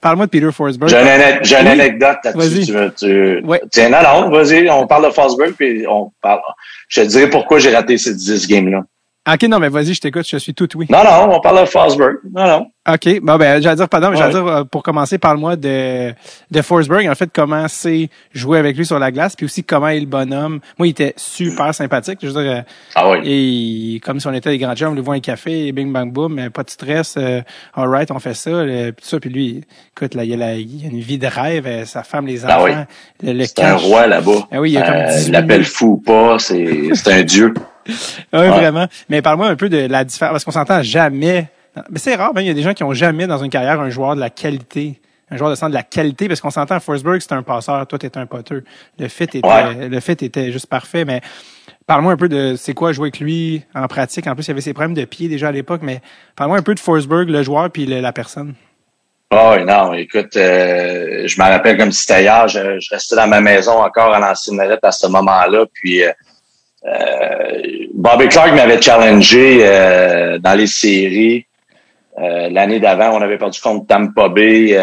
Parle-moi de Peter Forsberg. J'ai une, anecdote là-dessus. Tu, tu... Oui. Tiens, non, non, vas-y, on parle de Forsberg, puis on parle. Je te dirai pourquoi j'ai raté ces 10 games-là. OK, non, mais vas-y, je t'écoute, je suis tout oui. Non, non, on parle de Forsberg. Non, non. OK, bon, ben, j'allais dire, pardon, mais j'allais dire, euh, pour commencer, parle-moi de, de Forsberg, en fait, comment c'est jouer avec lui sur la glace, puis aussi comment est le bonhomme. Moi, il était super sympathique, je veux dire. Euh, ah oui. Et comme si on était des grands gens, on lui voit un café, bing, bang, boom, pas de stress, euh, all right, on fait ça, puis tout ça, puis lui, écoute, là, il a, a une vie de rêve, sa femme, les enfants, ah oui. c'est un roi là-bas. Ah oui, il a comme euh, L'appelle fou ou pas, c'est, c'est un dieu. Oui, vraiment. Mais parle-moi un peu de la différence, parce qu'on s'entend jamais. Mais c'est rare, il y a des gens qui ont jamais dans une carrière un joueur de la qualité. Un joueur de centre de la qualité, parce qu'on s'entend, Forsberg, c'est un passeur, toi, t'es un poteur. Le fit était, le fit était juste parfait, mais parle-moi un peu de c'est quoi jouer avec lui en pratique? En plus, il y avait ses problèmes de pied déjà à l'époque, mais parle-moi un peu de Forsberg, le joueur, puis la personne. Oh non, écoute, euh, je me rappelle comme si c'était hier, je, restais dans ma maison encore à l'ancienne à ce moment-là, puis euh, Bobby Clark m'avait challengé euh, dans les séries. Euh, l'année d'avant, on avait perdu contre Tampa Bay.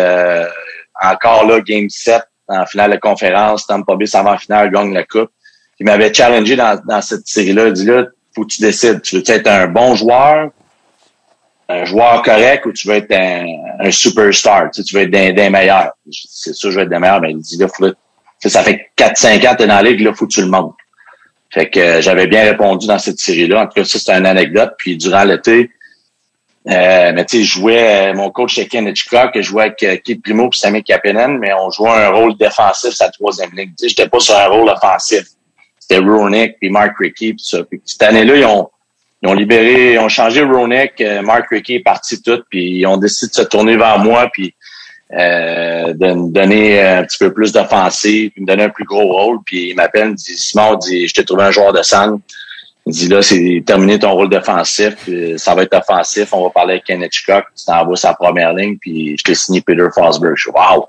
encore là, Game 7 en finale de conférence. Tampa Bay s'en va en finale, gagne la coupe. Il m'avait challengé dans, cette série-là. Il dit là, faut que tu décides. Tu veux être un bon joueur, un joueur correct ou tu veux être un, superstar? Tu, veux être des, meilleurs. C'est sûr, je veux être des meilleurs. Mais il dit là, faut, ça fait 4-5 ans que tu es dans la ligue, là, faut que tu le montres. Fait que euh, j'avais bien répondu dans cette série-là. En tout cas, ça, c'est une anecdote. Puis durant l'été, euh, mais tu sais, je jouais, euh, mon coach c'était Ken Hitchcock, je jouais avec euh, Keith Primo et Sammy Kapanen, mais on jouait un rôle défensif sa troisième ligne. Tu sais, j'étais pas sur un rôle offensif. C'était Ronick puis Mark Rickey puis ça. Puis cette année-là, ils ont, ils ont libéré, ils ont changé Ronick, Mark Rickey est parti tout, puis ils ont décidé de se tourner vers moi, puis euh, de me donner un petit peu plus d'offensive, me donner un plus gros rôle. Puis il m'appelle, me dit Simon, dit, je t'ai trouvé un joueur de centre. Il dit là, c'est terminé ton rôle défensif, ça va être offensif. On va parler avec Ken Hitchcock, tu t'envoies sa première ligne, puis je t'ai signé Peter Fosberg. Je wow!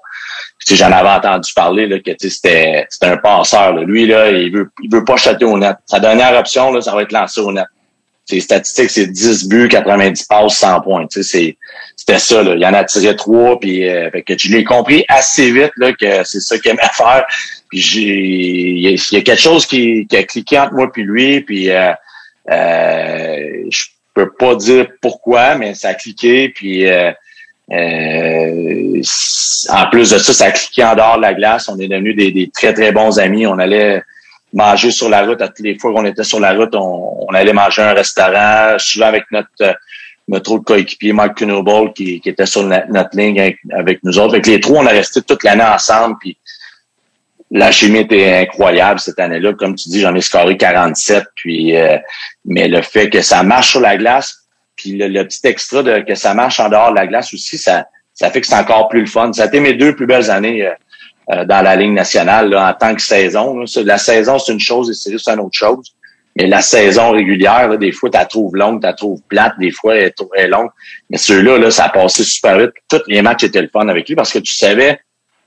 J'en avais entendu parler là, que c'était un passeur. Là. Lui, là, il veut, il veut pas châter au net. Sa dernière option, là, ça va être lancé au net. Ses statistiques, c'est 10 buts, 90 passes, 100 points. C'était ça. Là. Il en a tiré trois. Puis, euh, que je l'ai compris assez vite là, que c'est ça qu'il aimait faire. Puis il y, a quelque chose qui, qui, a cliqué entre moi puis lui. Puis euh, euh, je peux pas dire pourquoi, mais ça a cliqué. Puis euh, euh, en plus de ça, ça a cliqué en dehors de la glace. On est devenus des, des très, très bons amis. On allait manger sur la route. À toutes les fois qu'on était sur la route, on, allait manger un restaurant, souvent avec notre notre autre coéquipier, Mike Knoble, qui, qui était sur notre, ligne avec, nous autres. Avec les trois, on a resté toute l'année ensemble. Puis la chimie était incroyable cette année-là. Comme tu dis, j'en ai scoré 47. Puis, euh, mais le fait que ça marche sur la glace, puis le, petit extra de que ça marche en dehors de la glace aussi, ça, ça fait que c'est encore plus le fun. Ça a été mes deux plus belles années. Euh, euh, dans la ligne nationale en tant que saison. La saison, c'est une chose et c'est une autre chose. Mais la saison régulière, des fois, tu la trouves longue, tu la trouves plate, des fois, elle est longue. Mais ceux-là, là, ça a passé super vite. Tous les matchs étaient le fun avec lui parce que tu savais,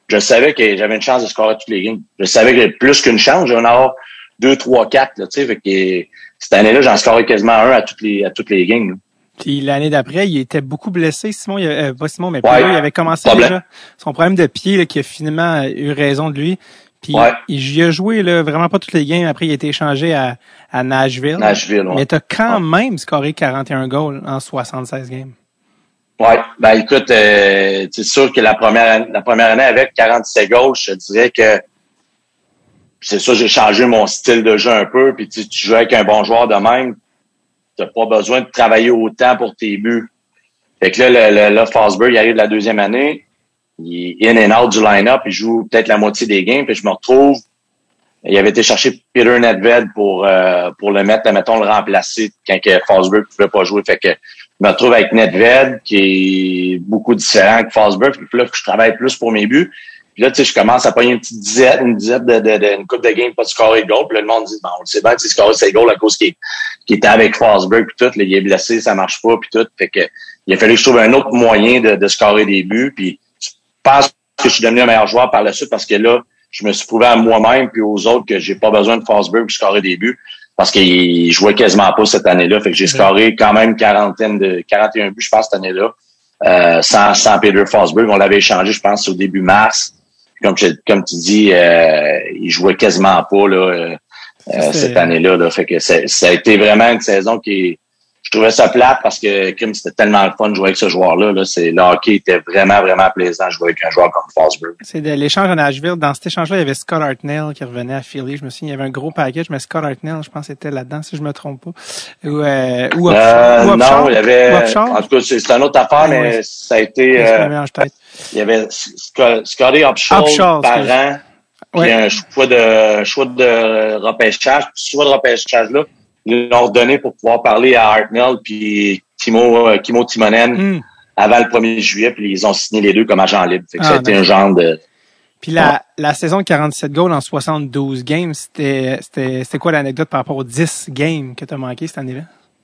je savais que j'avais une chance de scorer toutes les games. Je savais que plus qu'une chance, j'en avoir deux, trois, quatre. Là, fait que, cette année-là, j'en scorais quasiment un à toutes les, à toutes les games. Puis l'année d'après, il était beaucoup blessé, Simon. Il, euh, pas Simon, mais il avait commencé déjà son problème de pied là, qui a finalement eu raison de lui. Puis il, a joué là, vraiment pas toutes les games. Après, il a été échangé à, à Nashville. Nashville, Mais t'as quand même scoré 41 goals en 76 games. Ouais, ben écoute, euh, c'est sûr que la première la première année avec 47 goals, je dirais que c'est ça, j'ai changé mon style de jeu un peu. Puis tu, tu joues avec un bon joueur de même, t'as pas besoin de travailler autant pour tes buts. Fait que là, le, le, Fosberg, il arrive la deuxième année, il est in and out du line-up, il joue peut-être la moitié des games, puis je me retrouve, il avait été chercher Peter Nedved pour euh, pour le mettre, mettons, le remplacer quand que Fosberg pouvait pas jouer. Fait que je me retrouve avec Nedved, qui est beaucoup différent que Fosberg, puis là, je travaille plus pour mes buts. Puis là, tu sais, je commence à payer une petite dizaine, une dizaine de, de, de, une coupe de game, pas de scorer de goal. Puis là, le monde dit, bon, on sait bien que c'est scorer ses goals à cause qu'il qui était avec Fosberg, puis tout. Là, il est blessé, ça marche pas, puis tout. Fait que il a fallu que je trouve un autre moyen de, de scorer des buts. Puis je pense que je suis devenu un meilleur joueur par la suite parce que là, je me suis prouvé à moi-même puis aux autres que j'ai pas besoin de Fosberg pour scorer des buts parce qu'il jouait quasiment pas cette année-là. Fait que j'ai scoré quand même quarantaine de 41 buts, je pense, cette année-là. Euh, sans, sans Peter Fosberg. On l'avait échangé, je pense, au début mars. Comme, comme tu dis, euh, il jouait quasiment pas là, euh, euh cette année-là. Là. Fait que ça a été vraiment une saison qui je trouvais ça plate parce que comme c'était tellement le fun de jouer avec ce joueur-là. Là, c'est, le hockey était vraiment, vraiment plaisant de jouer avec un joueur comme Fosberg. C'est de l'échange à Nashville. Dans cet échange-là, il y avait Scott Hartnell qui revenait à Philly. Je me souviens, il y avait un gros package, mais Scott Hartnell, je pense, était là-dedans, si je me trompe pas. Ou, euh, ou, euh, Non, il y avait... En tout cas, c'est, une autre affaire, mais ça a été... Euh, il y avait Scotty Upshaw, par an. Puis un choix de, choix de repêchage. ce choix de repêchage-là, ils l'ont redonné pour pouvoir parler à Hartnell puis Timo, euh, Kimo Timonen hmm. avant le 1er juillet, puis ils ont signé les deux comme agents libres. Fait que ah, un genre de... Puis la, la saison de 47 goals en 72 games, c'était c'était quoi l'anecdote par rapport aux 10 games que tu as manqué cette année-là?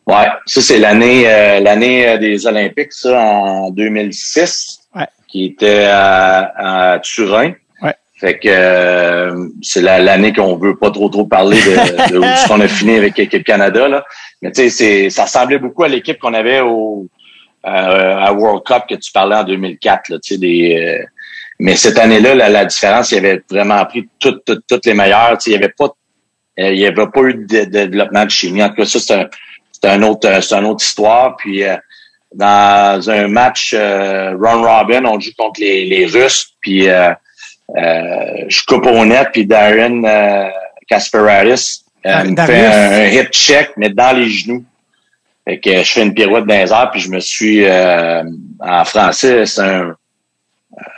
Ouais, ça c'est l'année euh, l'année euh, des Olympiques, ça, en 2006, ouais. qui était à, à Turin. Fait que euh, c'est l'année qu'on veut pas trop trop parler de, de ce qu'on a fini avec l'équipe Canada là. Mais tu sais, ça ressemblait beaucoup à l'équipe qu'on avait au euh, à World Cup que tu parlais en 2004 là. Tu sais des euh, mais cette année-là, la, différence, il avait vraiment pris toutes toutes, toutes les meilleures. Tu sais, il y avait pas il y avait pas eu de, développement de chimie. En tout cas, ça c'est un c'est un autre c'est une autre histoire. Puis dans un match Ron Robin, on joue contre les, les Russes. Puis euh, je coupe au net, puis Darren euh, Kasperatis euh, ah, me fait un, hit check, mais dans les genoux. Fait que je fais une pirouette dans les airs, puis je me suis en français, c'est un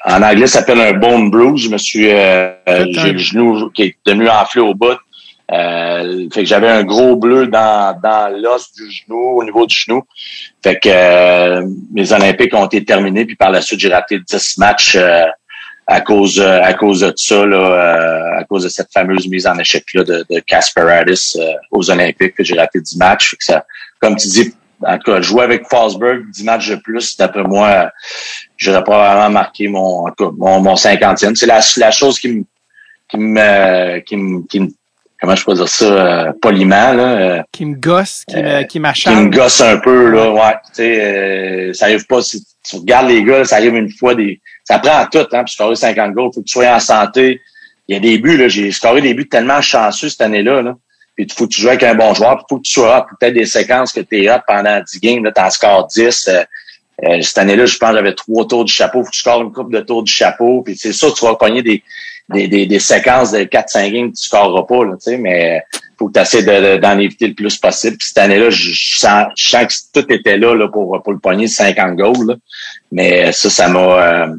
en anglais, ça s'appelle un bone bruise. Je me suis j'ai le genou qui est devenu enflé au bout. fait que j'avais un gros bleu dans, dans l'os du genou, au niveau du genou. Fait que mes Olympiques ont été terminés, puis par la suite, j'ai raté 10 matchs à cause euh, à cause de ça là, euh, à cause de cette fameuse mise en échec là de, de Kasparadis euh, aux Olympiques que j'ai raté 10 matchs. Que ça comme tu dis en tout cas jouer avec Fosberg 10 matchs de plus. D'après moi j'aurais probablement marqué mon mon, mon cinquantième. C'est la, la chose qui me qui me qui me, qui me comment je peux dire ça poliment là qui me gosse qui me qui m'acharne qui me gosse un peu là ouais tu sais ça arrive pas si tu regardes les gars ça arrive une fois des ça prend tout, hein, pour scorer 50 goals. Faut que tu sois en santé. Il y a des buts, là. J'ai scoré des buts tellement chanceux cette année-là, là. Puis il faut que tu joues avec un bon joueur. Il faut que tu sois peut-être des séquences que tu es pendant 10 games. Là, t'en scores 10. Euh, euh, cette année-là, je pense que j'avais trois tours du chapeau. Faut que tu scores une coupe de tours du chapeau. Puis c'est ça, tu vas pogner des, des, des, des séquences de 4-5 games que tu scoreras pas, là, mais faut que tu essaies d'en éviter le plus possible. Cette année-là, je, sens, je sens que tout était là, là pour, pour le pogner 50 goals. Là. Mais ça, ça m'a. Euh,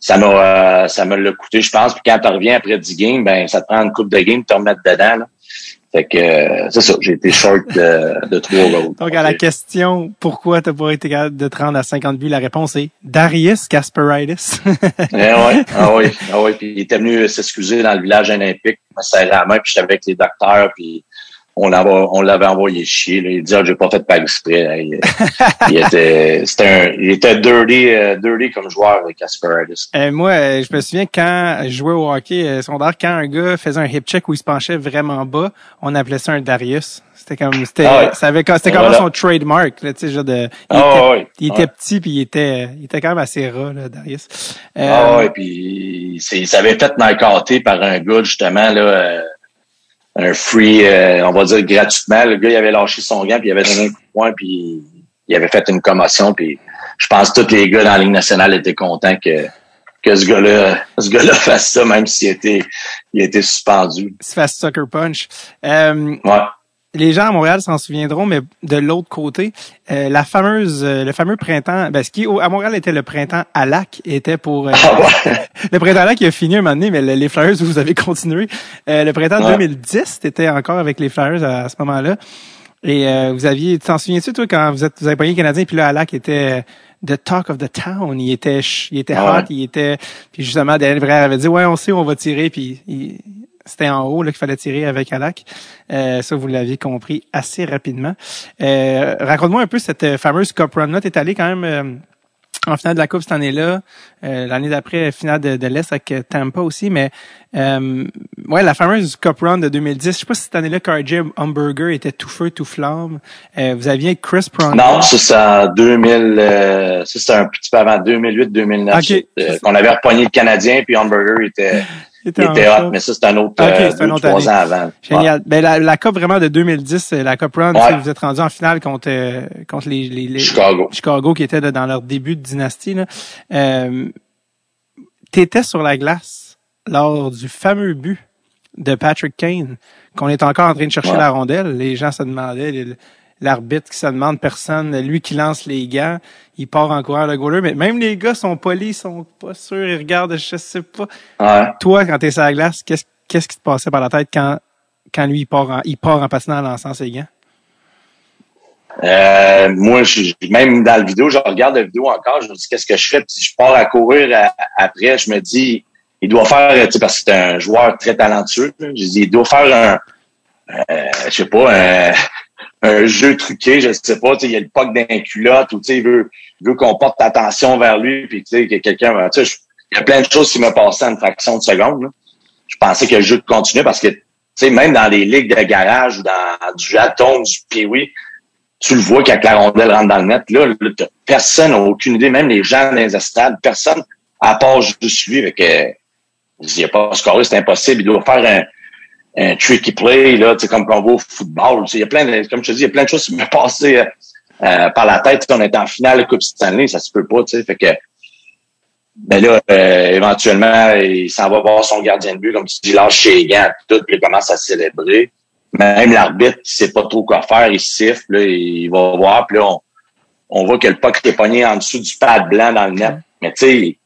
ça m'a euh, ça me l'a coûté, je pense. Puis quand tu reviens après 10 games, ben ça te prend une coupe de game, te remettre dedans. Là. Fait que euh, c'est ça, j'ai été short de, de trois goals. Donc à la question pourquoi tu pas été capable de te rendre à 50 buts, la réponse est Darius Kasparidis. eh ouais, ah oui, ah oui, puis il était venu s'excuser dans le village olympique, il m'a serré la main, puis j'étais avec les docteurs, puis on l'avait, on l'avait envoyé chier. Là. Il disait, ah, j'ai pas fait pas exprès. Il, était, c'était un, il était dirty, euh, dirty comme joueur avec Asparagus. Euh, moi, euh, je me souviens quand je jouais au hockey euh, secondaire, quand un gars faisait un hip check où il se penchait vraiment bas, on appelait ça un Darius. C'était comme, c'était, ah ça avait, c'était comme son trademark, là, tu sais, genre de, il, ah était, il était petit puis il était, il était quand même assez ras, là, Darius. ah ouais, puis il s'avait fait narcoter par un gars justement là un free, euh, on va dire gratuitement. Le gars, il avait lâché son gant, puis il avait donné un coup de poing, puis il avait fait une commotion, puis je pense que tous les gars dans la Ligue nationale étaient contents que que ce gars-là, ce gars-là fasse ça, même s'il était, il était suspendu. Se fasse sucker punch. Euh, ouais. Les gens à Montréal s'en souviendront, mais de l'autre côté, euh, la fameuse, euh, le fameux printemps, ben, ce qui à Montréal était le printemps à lac, était pour euh, ah le printemps à lac qui a fini un moment donné, mais les Flyers vous avez continué. le printemps 2010, t'étais encore avec les Flyers à, ce moment-là. Et vous aviez, t'en souviens-tu toi quand vous êtes, vous avez le Canadien, puis là à lac était the talk of the town. Il était, il était ah hot, il était, puis justement Daniel Brère avait dit ouais on sait où on va tirer, puis il, c'était en haut là qu'il fallait tirer avec Alak. Euh, ça, vous l'aviez compris assez rapidement. Euh, raconte-moi un peu cette euh, fameuse Cup Run-là. T'es allé quand même en finale de la Coupe cette année-là. L'année d'après, finale de, l'Est avec Tampa aussi. Mais ouais, la fameuse Cup Run de 2010. Je sais pas si cette année-là, KJ Hamburger était tout feu, tout flamme. vous aviez Chris Pronger. Non, ça c'est en 2000. ça c'était un petit peu avant 2008-2009. qu'on avait repogné le Canadien, puis Hamburger était il était hot, mais ça, c'est un autre, okay, euh, deux, trois ans avant. Génial. Ben, la, la Coupe vraiment de 2010, la Coupe Run, vous êtes rendu en finale contre, euh, contre les, les, Chicago. Chicago qui était dans leur début de dynastie. Là. Euh, T'étais sur la glace lors du fameux but de Patrick Kane, qu'on est encore en train de chercher la rondelle. Les gens se demandaient, l'arbitre qui se demande personne, lui qui lance les gants, il part en courant le goaler, mais même les gars sont polis, ils sont pas sûrs, ils regardent, je sais pas. Toi, quand t'es sur la glace, qu'est-ce, qu'est-ce qui te passait par la tête quand, quand lui, il part en, il part en patinant en lançant ses gants? Euh, moi, je, même dans la vidéo, je regarde la vidéo encore, je me dis qu'est-ce que je fais, puis je pars à courir après, je me dis, il doit faire, tu sais, parce que c'est un joueur très talentueux, je dis, il doit faire un, euh, je sais pas, un, un jeu truqué, je sais pas, il y a le puck d'un culotte ou il veut, veut qu'on porte attention vers lui, puis tu sais, que quelqu'un, il y a plein de choses qui me passaient en une fraction de seconde. Je pensais que le jeu continuait parce que, tu sais, même dans les ligues de garage ou dans du jaton, du piwi, tu le vois quand la rondelle rentre dans le net. Là, personne n'a aucune idée, même les gens dans les estades, personne, à part juste lui, avec, euh, il a pas scoré, c'est impossible. Il doit faire un, un tricky play, là, comme on voit au football. Il y a plein de, comme je te dis, il y a plein de choses qui me passées euh, euh, par la tête. On est en finale de Coupe Stanley, ça se peut pas, tu sais. Fait que ben là, euh, éventuellement, il s'en va voir son gardien de but, comme tu dis, lâche les gants, tout, puis il commence à célébrer. Même l'arbitre, il sait pas trop quoi faire, il siffle, là, il va voir, puis là, on, on voit que le puck est pogné en dessous du pad blanc dans le net. Mais tu sais,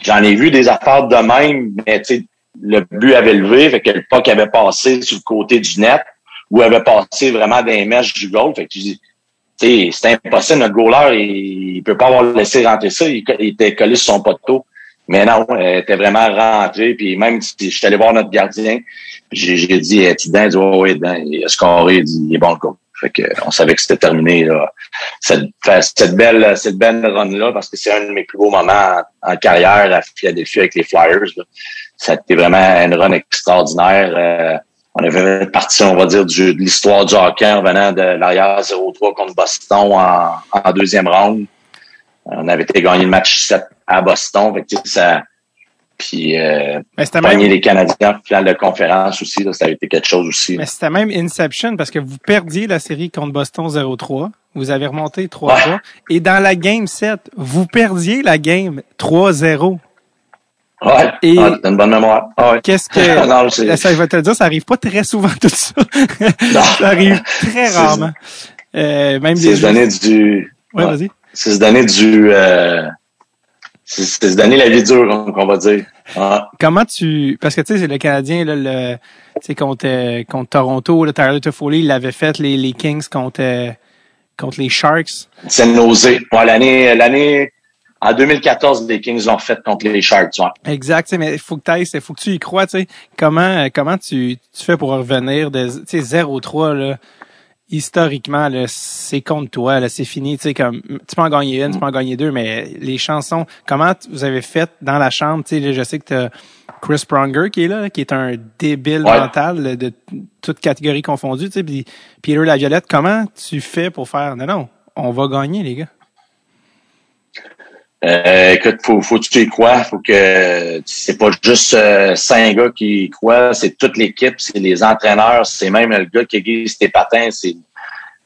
j'en ai vu des affaires de même, mais tu sais, le but avait levé, fait que le puck avait passé sur le côté du net ou avait passé vraiment dans les mèches du goal. Fait que tu dis, c'est impossible, notre goaler, il, il peut pas avoir laissé rentrer ça, il, était collé sur son poteau. Mais non, elle était vraiment rentré, puis même si je suis allé voir notre gardien, j'ai dit, es-tu dedans? Il dit, ouais, dedans. Il a scoré, il dit, il est bon le coup. Fait que on savait que c'était terminé là. Cette, cette belle cette belle run là parce que c'est un de mes plus beaux moments en, carrière à Philadelphie avec les Flyers. Là. Ça a été vraiment une run extraordinaire. Euh, on avait parti, on va dire, du, de l'histoire du hockey en venant de l'arrière 0-3 contre Boston en, en, deuxième round. On avait été gagné le match 7 à Boston. Fait que, ça, puis euh, même... les Canadiens en finale de conférence aussi, là, ça a été quelque chose aussi. Mais c'était même Inception parce que vous perdiez la série contre Boston 0-3. Vous avez remonté 3-3. Et dans la game 7, vous perdiez la game 3-0. Ouais, et une bonne mémoire. ouais. Qu'est-ce que non, ça va te dire, ça arrive pas très souvent tout ça. ça arrive très rarement. Euh, même des donner du. Ouais, vas-y. C'est se donner du. Euh, c'est se donner la vie dure, on va dire. Comment tu, parce que tu sais, c'est le Canadien là, le, tu contre contre Toronto, le Tyler Toffoli, il l'avait fait les, les Kings contre contre les Sharks. C'est nausée. Ouais, l'année l'année en 2014, les Kings l'ont fait contre les Sharks, ouais. Exact, mais il faut que tu il faut que tu y crois, tu sais. Comment, comment tu, tu fais pour revenir de, tu sais, 0-3, là? Historiquement, c'est contre toi, c'est fini, tu sais, comme, tu peux en gagner une, tu peux en gagner deux, mais les chansons, comment vous avez fait dans la chambre, tu sais, je sais que t'as Chris Pronger qui est là, qui est un débile mental de toute catégorie confondue, tu sais, puis Peter Laviolette, comment tu fais pour faire, non, non, on va gagner, les gars? Euh, écoute, faut, faut que tu y crois. Faut que c'est pas juste euh, cinq gars qui y croient, c'est toute l'équipe, c'est les entraîneurs, c'est même le gars qui aiguise tes patins, c'est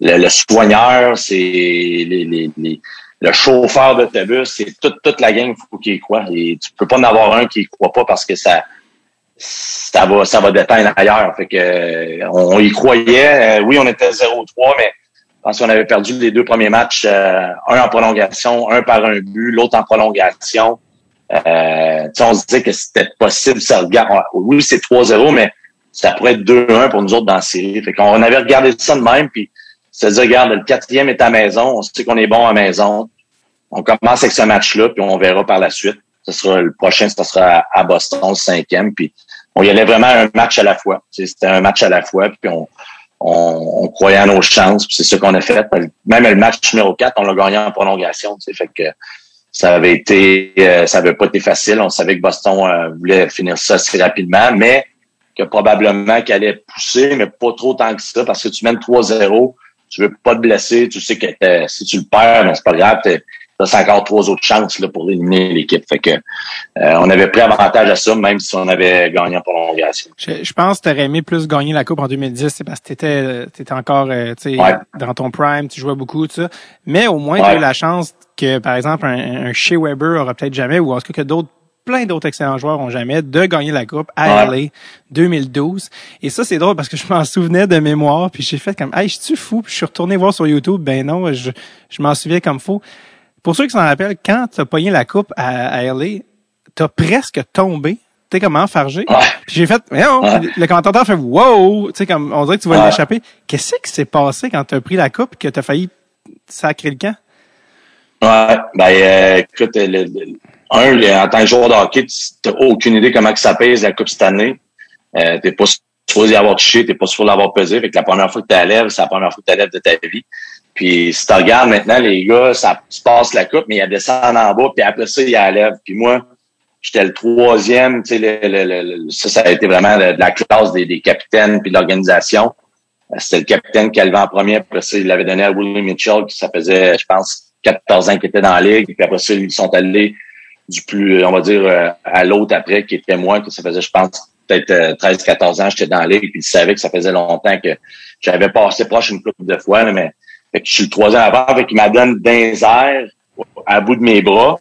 le, soigneur, c'est les, les, les, le chauffeur d'autobus, c'est toute, toute la gang, faut qu'il y croit. Et tu peux pas en avoir un qui y croit pas parce que ça ça va, ça va déteindre ailleurs. Fait que on, y croyait. oui, on était 0-3, mais pense qu'on avait perdu les deux premiers matchs, un en prolongation, un par un but, l'autre en prolongation. Euh, on se disait que c'était possible, ça regarde. Oui, c'est 3-0, mais ça pourrait être 2-1 pour nous autres dans la série. Fait qu'on avait regardé ça de même, puis se dire, regarde, le quatrième est à maison, on sait qu'on est bon à maison. On commence avec ce match-là, puis on verra par la suite. Ce sera le prochain, ce sera à Boston, le cinquième. Puis on y allait vraiment un match à la fois. C'était un match à la fois, puis on, on, croyait à nos chances, c'est ce qu'on a fait. Même le match numéro 4, on l'a gagné en prolongation. Ça avait été, euh, ça avait pas été facile. On savait que Boston euh, voulait finir ça assez rapidement, mais que probablement qu'elle allait pousser, mais pas trop tant que ça, parce que tu mènes 3-0, tu veux pas te blesser, tu sais que si tu le perds, mais c'est pas grave, t'as encore trois autres chances là, pour éliminer l'équipe. Fait que euh, on avait pris avantage à ça, même si on avait gagné en prolongation. Je, pense que tu aurais aimé plus gagner la Coupe en 2010, c'est parce que tu étais, encore dans ton prime, tu jouais beaucoup, tout ça. Mais au moins, tu as eu la chance que, par exemple, un, un Shea Weber aura peut-être jamais, ou en tout cas que d'autres plein d'autres excellents joueurs ont jamais de gagner la coupe à LA 2012 et ça c'est drôle parce que je m'en souvenais de mémoire puis j'ai fait comme hey je suis fou? Puis je suis retourné voir sur YouTube. Ben non je, je m'en souviens comme fou pour ceux qui s'en rappellent quand tu as pogné la coupe à, à LA t'as presque tombé. T'es comme enfargé. Puis j'ai fait mais non, le commentateur fait wow. Tu sais comme on dirait que tu vas l'échapper. Qu'est-ce qui s'est passé quand tu as pris la coupe que tu as failli sacrer le camp? Ouais, ben euh, écoute, le, un, en tant que joueur de hockey, tu n'as aucune idée comment que ça pèse la Coupe cette année. Euh, t'es pas supposé avoir touché, t'es pas supposé l'avoir pesé. Fait que la première fois que tu lèves, c'est la première fois que tu lèves de ta vie. Puis si tu regardes maintenant, les gars, ça se passe la coupe, mais il descend en bas, puis après ça, il la lève. Puis moi, j'étais le troisième, tu sais, le, ça, ça a été vraiment de, la classe des, des capitaines puis de l'organisation. Euh, c'était le capitaine qui a levé en premier, après ça, il l'avait donné à William Mitchell, qui ça faisait, je pense, 14 ans qu'il était dans la ligue. Puis après ça, ils sont allés du plus, on va dire, euh, à l'autre après, qui était moi, que ça faisait, je pense, peut-être 13, 14 ans, j'étais dans la ligue, puis ils savaient que ça faisait longtemps que j'avais passé proche une couple de fois, mais fait que je suis le troisième avant, fait qu'il m'a donné d'un air à bout de mes bras.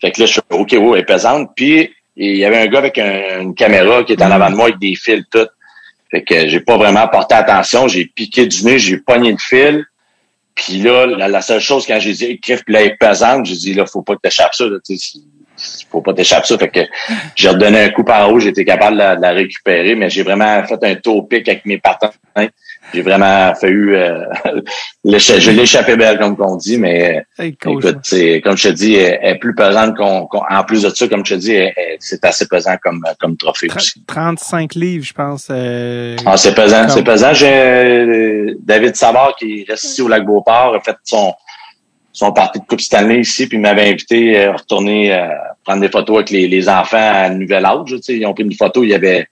Fait que là, je suis OK, ouais, elle est pesante. Puis il y avait un gars avec une caméra qui était en avant de moi avec des fils tout. Fait que j'ai pas vraiment porté attention. J'ai piqué du nez, j'ai pogné le fil. Puis là, la, seule chose, quand j'ai dit puis là, elle est pesante, j'ai dit là, faut pas que t'échappes ça. Là, faut pas t'échapper ça. Fait que j'ai redonné un coup par haut, été capable de la, récupérer, mais j'ai vraiment fait un taux pic avec mes partenaires. J'ai vraiment fait euh, je l'ai échappé belle, comme on dit, mais écoute, c'est, comme je te dis, elle, est plus pesante qu'on, en plus de ça, comme je te dis, c'est assez pesant comme, comme trophée aussi. 35 livres, je pense. Euh, ah, c'est pesant, c'est pesant. J'ai euh, David Savard qui reste ici au Lac Beauport, a fait son, son parti de Coupe Stanley ici, puis il m'avait invité à retourner prendre des photos avec les, les enfants à nouvel âge. Tu sais, ils ont pris une photo, il y avait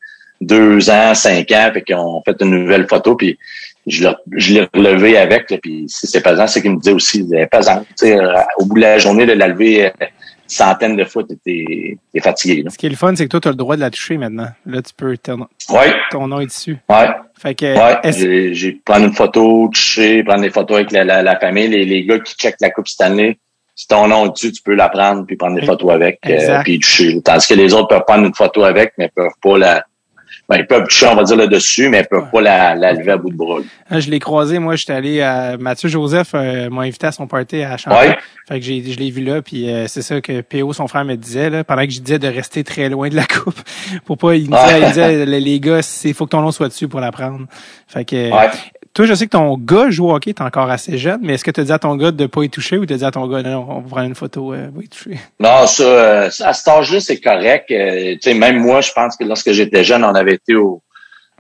deux ans, cinq ans, puis qu'ils ont fait une nouvelle photo, puis je l'ai relevé avec, puis si c'est pesant, c'est qu'il me disait aussi, c'est pesant. Sais, au bout de la journée, de la lever euh, centaines de fois, t'es es fatigué. Là. Ce qui est le fun, c'est que toi, tu as le droit de la toucher maintenant. Là, tu peux ton, ouais. ton nom est dessus. Ouais. Fait que ouais, j'ai prendre une photo, toucher, prendre des photos avec la, la, famille, les, les gars qui checkent la Coupe Stanley si ton nom est dessus, tu peux la prendre puis prendre des photos avec, euh, puis toucher. Tandis que les autres peuvent prendre une photo avec, mais peuvent pas la. Ben, ils peuvent toucher, on va dire, là dessus, mais ils peuvent pas la, la lever à bout de bras. Ah, je l'ai croisé, moi, j'étais allé à Mathieu Joseph euh, m'a invité à son party à Champlain. Fait que je l'ai vu là, puis euh, c'est ça que PO, son frère, me disait, là, pendant que je disais de rester très loin de la coupe. pour pas, il disait, il disait les gars, il faut que ton nom soit dessus pour la prendre. Fait que toi, je sais que ton gars joue au hockey, t'es encore assez jeune, mais est-ce que tu as dit à ton gars de pas y toucher ou tu as dit à ton gars, non, on va prendre une photo, euh, va y toucher? Non, ça, euh, à cet âge-là, c'est correct. Euh, tu sais, même moi, je pense que lorsque j'étais jeune, on avait été au,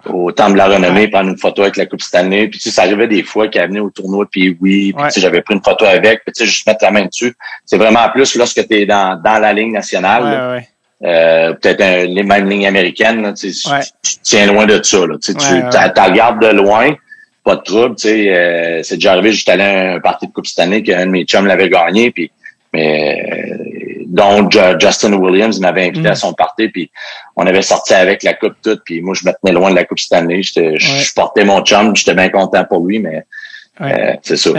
au Temple de la Renommée, prendre une photo avec la Coupe année. Puis tu sais, ça arrivait des fois qu'il venait au tournoi, puis oui, puis tu sais, j'avais pris une photo avec, puis tu sais, juste mettre la main dessus. C'est vraiment plus lorsque tu es dans, dans la ligne nationale. Euh, peut-être les mêmes lignes américaines, tu, tu, tiens loin de ça. Là, tu, tu regardes de loin, pas de trouble. Tu sais, euh, c'est déjà arrivé, j'étais allé à un parti de Coupe cette année qu'un de mes chums l'avait gagné, puis mais euh, dont Justin Williams m'avait invité à mm. son parti, puis on avait sorti avec la coupe toute, puis moi je me tenais loin de la coupe cette année. Je portais mon chum, j'étais bien content pour lui, mais euh, c'est ça.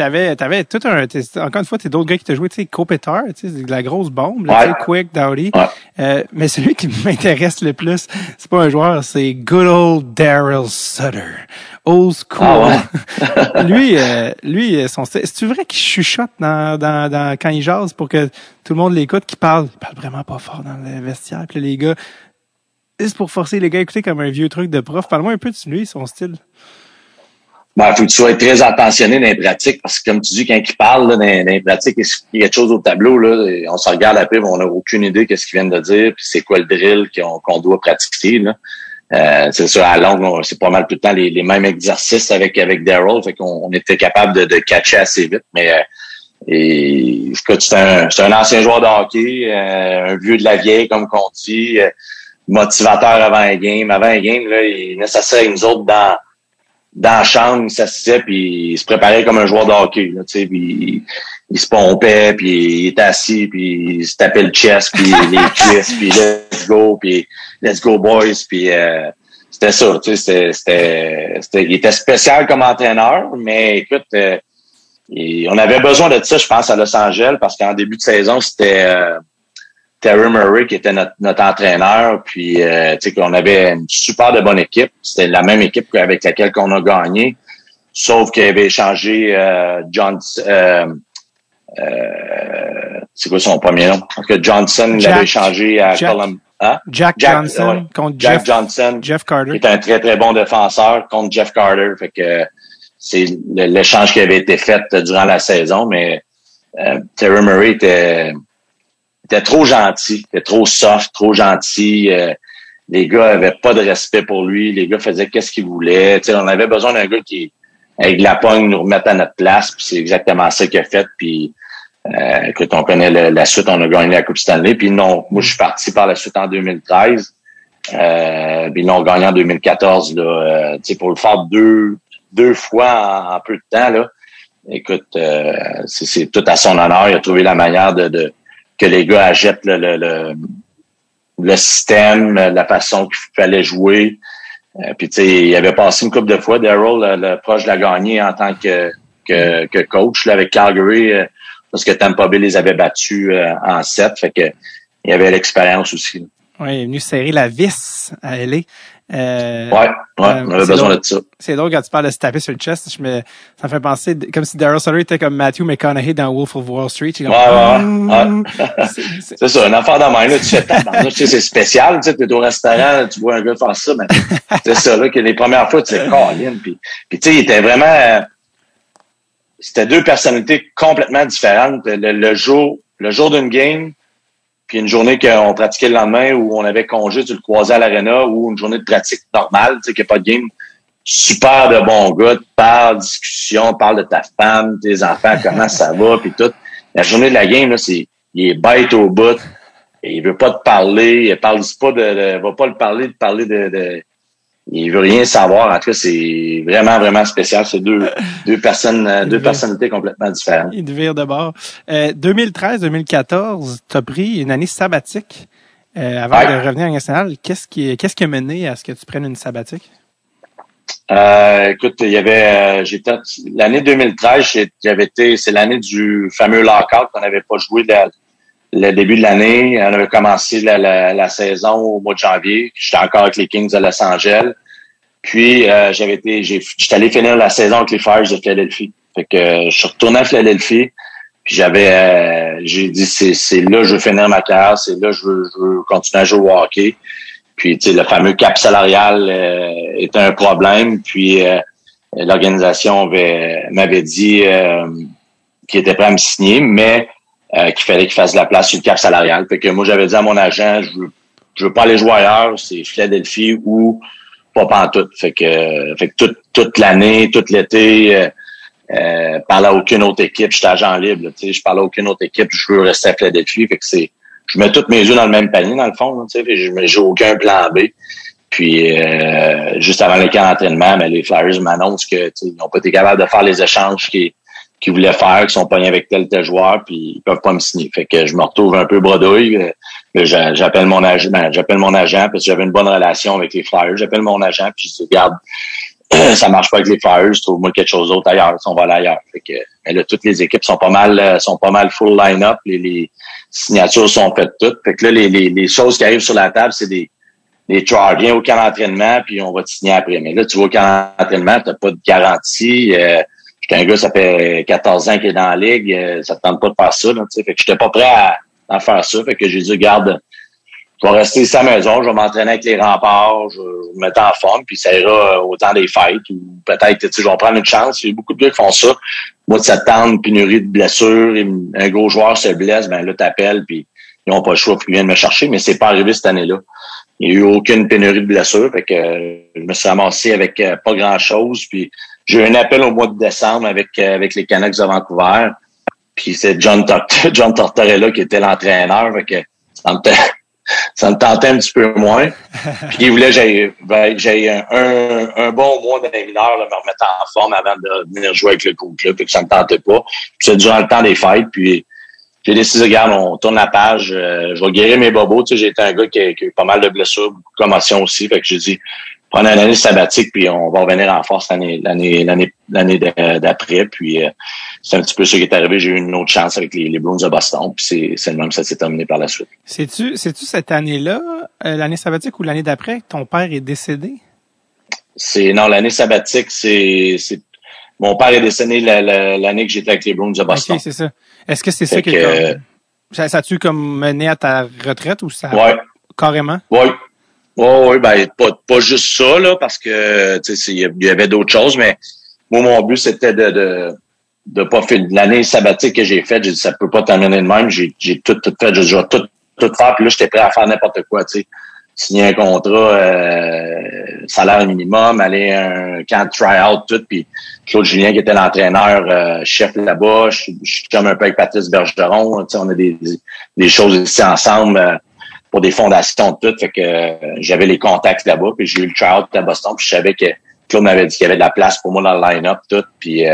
T'avais, t'avais tout un, encore une fois, t'es d'autres gars qui t'ont joué, tu sais, Kopitar, tu sais, de la grosse bombe, là, Quick, Dowdy. Euh, mais celui qui m'intéresse le plus, c'est pas un joueur, c'est good old Daryl Sutter. Old school. Ah lui, euh, lui, son c'est-tu vrai qu'il chuchote dans, dans, dans, quand il jase pour que tout le monde l'écoute, qu'il parle, il parle vraiment pas fort dans le vestiaire, puis les gars, c'est pour forcer les gars à écouter comme un vieux truc de prof. Parle-moi un peu de lui, son style. Ben, faut que tu sois très attentionné dans les pratiques parce que comme tu dis, quand il parle là, dans, les pratiques, il y a quelque chose au tableau, là, on se regarde après, on n'a aucune idée de ce qu'il vient de dire, puis c'est quoi le drill qu'on doit pratiquer. Là. Euh, c'est sûr, à longue, c'est pas mal tout le temps les, mêmes exercices avec avec Daryl, fait qu'on on était capable de, de catcher assez vite. Mais euh, et, c'est un, un ancien joueur de hockey, euh, un vieux de la vieille, comme qu'on dit, motivateur avant un game. Avant un game, là, il est nécessaire nous autres dans dans la chambre, il s'assisait puis il se préparait comme un joueur de hockey. Là, puis il, se pompait, puis il était assis, puis il se tapait le chest, puis les cuisses, puis let's go, puis let's go boys, puis euh, c'était ça. C'était, c'était, c'était, il était spécial comme entraîneur, mais écoute, euh, on avait besoin de ça, je pense, à Los Angeles, parce qu'en début de saison, c'était euh, Terry Murray qui était notre, notre entraîneur, puis euh, tu sais qu'on avait une super de bonne équipe. C'était la même équipe avec laquelle qu'on a gagné, sauf qu'il avait échangé euh, John. Euh, euh, c'est quoi son premier nom? Parce que Johnson l'avait échangé à Columbus. Hein? Jack, Johnson contre Jack Jeff, Johnson, Jeff Carter. Qui est un très très bon défenseur contre Jeff Carter. Fait que c'est l'échange qui avait été fait durant la saison, mais euh, Terry Murray était était trop gentil, était trop soft, trop gentil. Euh, les gars avaient pas de respect pour lui. Les gars faisaient qu'est-ce qu'ils voulaient. on avait besoin d'un gars qui, avec la pogne, nous remette à notre place. Puis c'est exactement ça qu'il a fait. Puis euh, quand on connaît la suite, on a gagné la Coupe Stanley. Puis non, moi je suis parti par la suite en 2013. Euh, puis ils l'ont gagné en 2014. Là, euh, pour le faire deux, deux fois en, peu de temps, là, écoute, euh, c'est tout à son honneur. Il a trouvé la manière de, de que les gars achètent le, le, le, système, la façon qu'il fallait jouer. Euh, puis tu sais, il avait passé une couple de fois, Daryl, le, proche de la gagner en tant que, que, que coach là, avec Calgary, euh, parce que Tampa Bay les avait battus euh, en sept. Fait que il avait l'expérience aussi. Oui, il est venu serrer la vis à LA. Euh, ouais, ouais, on avait besoin de ça. C'est drôle quand tu parles de se taper sur le chest. Je me, ça me fait penser comme si Daryl Sutter était comme Matthew McConaughey dans Wolf of Wall Street. ouais, ouais, hmm. C'est ça, un enfant dans là, tu fais tu sais, c'est spécial, tu sais, es au restaurant, tu vois un gars faire ça, mais c'est ça, là, que les premières fois, tu sais, Colin, puis, puis tu sais, il était vraiment, c'était deux personnalités complètement différentes. Le, le jour, le jour d'une game, puis une journée qu'on pratiquait le lendemain où on avait congé, tu le croisais à l'arena ou une journée de pratique normale, tu sais, qu'il n'y a pas de game. Super de bon gars, parle discussion, parle de ta femme, tes enfants, comment ça va, puis tout. La journée de la game, là, c'est, il est bête au bout. Et il veut pas te parler, il parle pas de, va pas le parler, de parler de il veut rien savoir. En tout cas, c'est vraiment, vraiment spécial. C'est deux, deux personnes, euh, deux personnalités complètement différentes. Il devient de bord. Euh, 2013-2014, tu as pris une année sabbatique euh, avant de revenir en national. Qu'est-ce qui, qu'est-ce qui a mené à ce que tu prennes une sabbatique? Euh, écoute, il y avait, j'étais, l'année 2013, j'avais été, c'est l'année du fameux lockout qu'on n'avait pas joué le début de l'année. On avait commencé la, la, saison au mois de janvier. J'étais encore avec les Kings de Los Angeles. Puis euh, j'avais été, j'étais allé finir la saison avec les Fires de Philadelphie. Fait que euh, je suis retourné à Philadelphie. Puis j'avais, euh, j'ai dit c'est là je veux finir ma carrière, c'est là je veux, je veux continuer à jouer au hockey. Puis tu sais le fameux cap salarial était un problème. Puis l'organisation m'avait dit qu'il était prêt à me signer, mais qu'il fallait qu'il fasse de la place sur le cap salarial. Fait que moi j'avais dit à mon agent je veux je veux pas aller jouer ailleurs, c'est Philadelphie ou pas pantoute. Fait que, fait que toute, toute l'année, tout l'été, euh, euh, parlais à aucune autre équipe. J'étais agent libre. Tu sais, je parlais à aucune autre équipe. Je veux rester à Philadelphie. Fait que c'est, je mets toutes mes yeux dans le même panier, dans le fond. Tu sais, je j'ai aucun plan B. Puis euh, juste avant le camp d'entraînement, mais les Flyers m'annoncent que ils n'ont pas été capables de faire les échanges qu'ils qui voulaient faire, qui sont pognés avec tel tel joueur, puis ils peuvent pas me signer. Fait que je me retrouve un peu bredouille. J'appelle mon agent, j'appelle mon agent parce que j'avais une bonne relation avec les Flyers. J'appelle mon agent puis je dis regarde, ça marche pas avec les Flyers, trouve-moi quelque chose d'autre ailleurs, on va aller ailleurs. Fait que, mais là, toutes les équipes sont pas mal sont pas mal full line-up, les, les, signatures sont faites toutes. Fait que là, les, les, les choses qui arrivent sur la table, c'est des des trials. Viens au camp d'entraînement, puis on va te signer après. Mais là, tu vas au camp d'entraînement, tu pas de garantie. Euh, J'étais un gars, ça fait 14 ans qu'il est dans la ligue, euh, ça te tente pas de faire ça. Là, fait que j'étais pas prêt à, à, faire ça. Fait que j'ai dit, garde, je vais rester à maison, je vais m'entraîner avec les remparts, je vais me mettre en forme, puis ça ira au temps des fêtes. Ou peut-être, tu sais, je vais prendre une chance. Il y a beaucoup de gars qui font ça. Moi, de septembre, pénurie de blessures, un gros joueur se blesse, ben là, t'appelles, puis ils n'ont pas le choix, puis ils viennent me chercher, mais c'est pas arrivé cette année-là. Il n'y a eu aucune pénurie de blessures. Fait que euh, je me suis ramassé avec euh, pas grand-chose. Puis j'ai eu un appel au mois de décembre avec, euh, avec les Canucks de Vancouver. Puis c'est John, John Tortorella qui était l'entraîneur. Que ça me, ça me tentait un petit peu moins. Puis il voulait que j'ai un, un, un, bon mois de mineurs, me remettre en forme avant de venir jouer avec le coach. Là, fait que ça me tentait pas. Puis c'est durant le temps des fêtes. Puis j'ai décidé, regarde, on tourne la page, euh, je vais guérir mes bobos. Tu sais, j'ai été un gars qui a, eu pas mal de blessures, beaucoup de commotions aussi. Fait que j'ai dit, prendre une année sabbatique, puis on va revenir en force l'année l'année l'année l'année d'après. Puis euh, c'est un petit peu ce qui est arrivé. J'ai eu une autre chance avec les, les Bruins de Boston. Puis c'est, c'est le même, ça s'est terminé par la suite. C'est-tu, c'est-tu cette année-là, euh, l'année sabbatique ou l'année d'après, que ton père est décédé? C'est non, l'année sabbatique, c'est, c'est mon père est décédé l'année que j'étais avec les Bruins de Boston. OK, c'est ça. Est-ce que c'est ça qui est comme... Ça, ça tu comme mené à ta retraite ou ça? Ouais. Carrément? Oui. Oui, oui, ben, pas, pas juste ça, là, parce que, tu sais, il y avait d'autres choses, mais moi, mon but, c'était de, de, de pas faire l'année sabbatique que j'ai faite. J'ai dit, ça peut pas terminer de même. J'ai, j'ai tout, tout fait. J'ai tout, tout faire. Puis là, j'étais prêt à faire n'importe quoi, tu sais signer un contrat euh, salaire minimum, aller à un camp try-out, tout, puis Claude Julien qui était l'entraîneur euh, chef là-bas, je, suis comme un peu avec Patrice Bergeron, on a des, des choses ici ensemble euh, pour des fondations tout, fait que j'avais les contacts là-bas, puis j'ai eu le try-out à Boston, puis je savais que Claude m'avait dit qu'il y avait de la place pour moi dans le line-up, tout, puis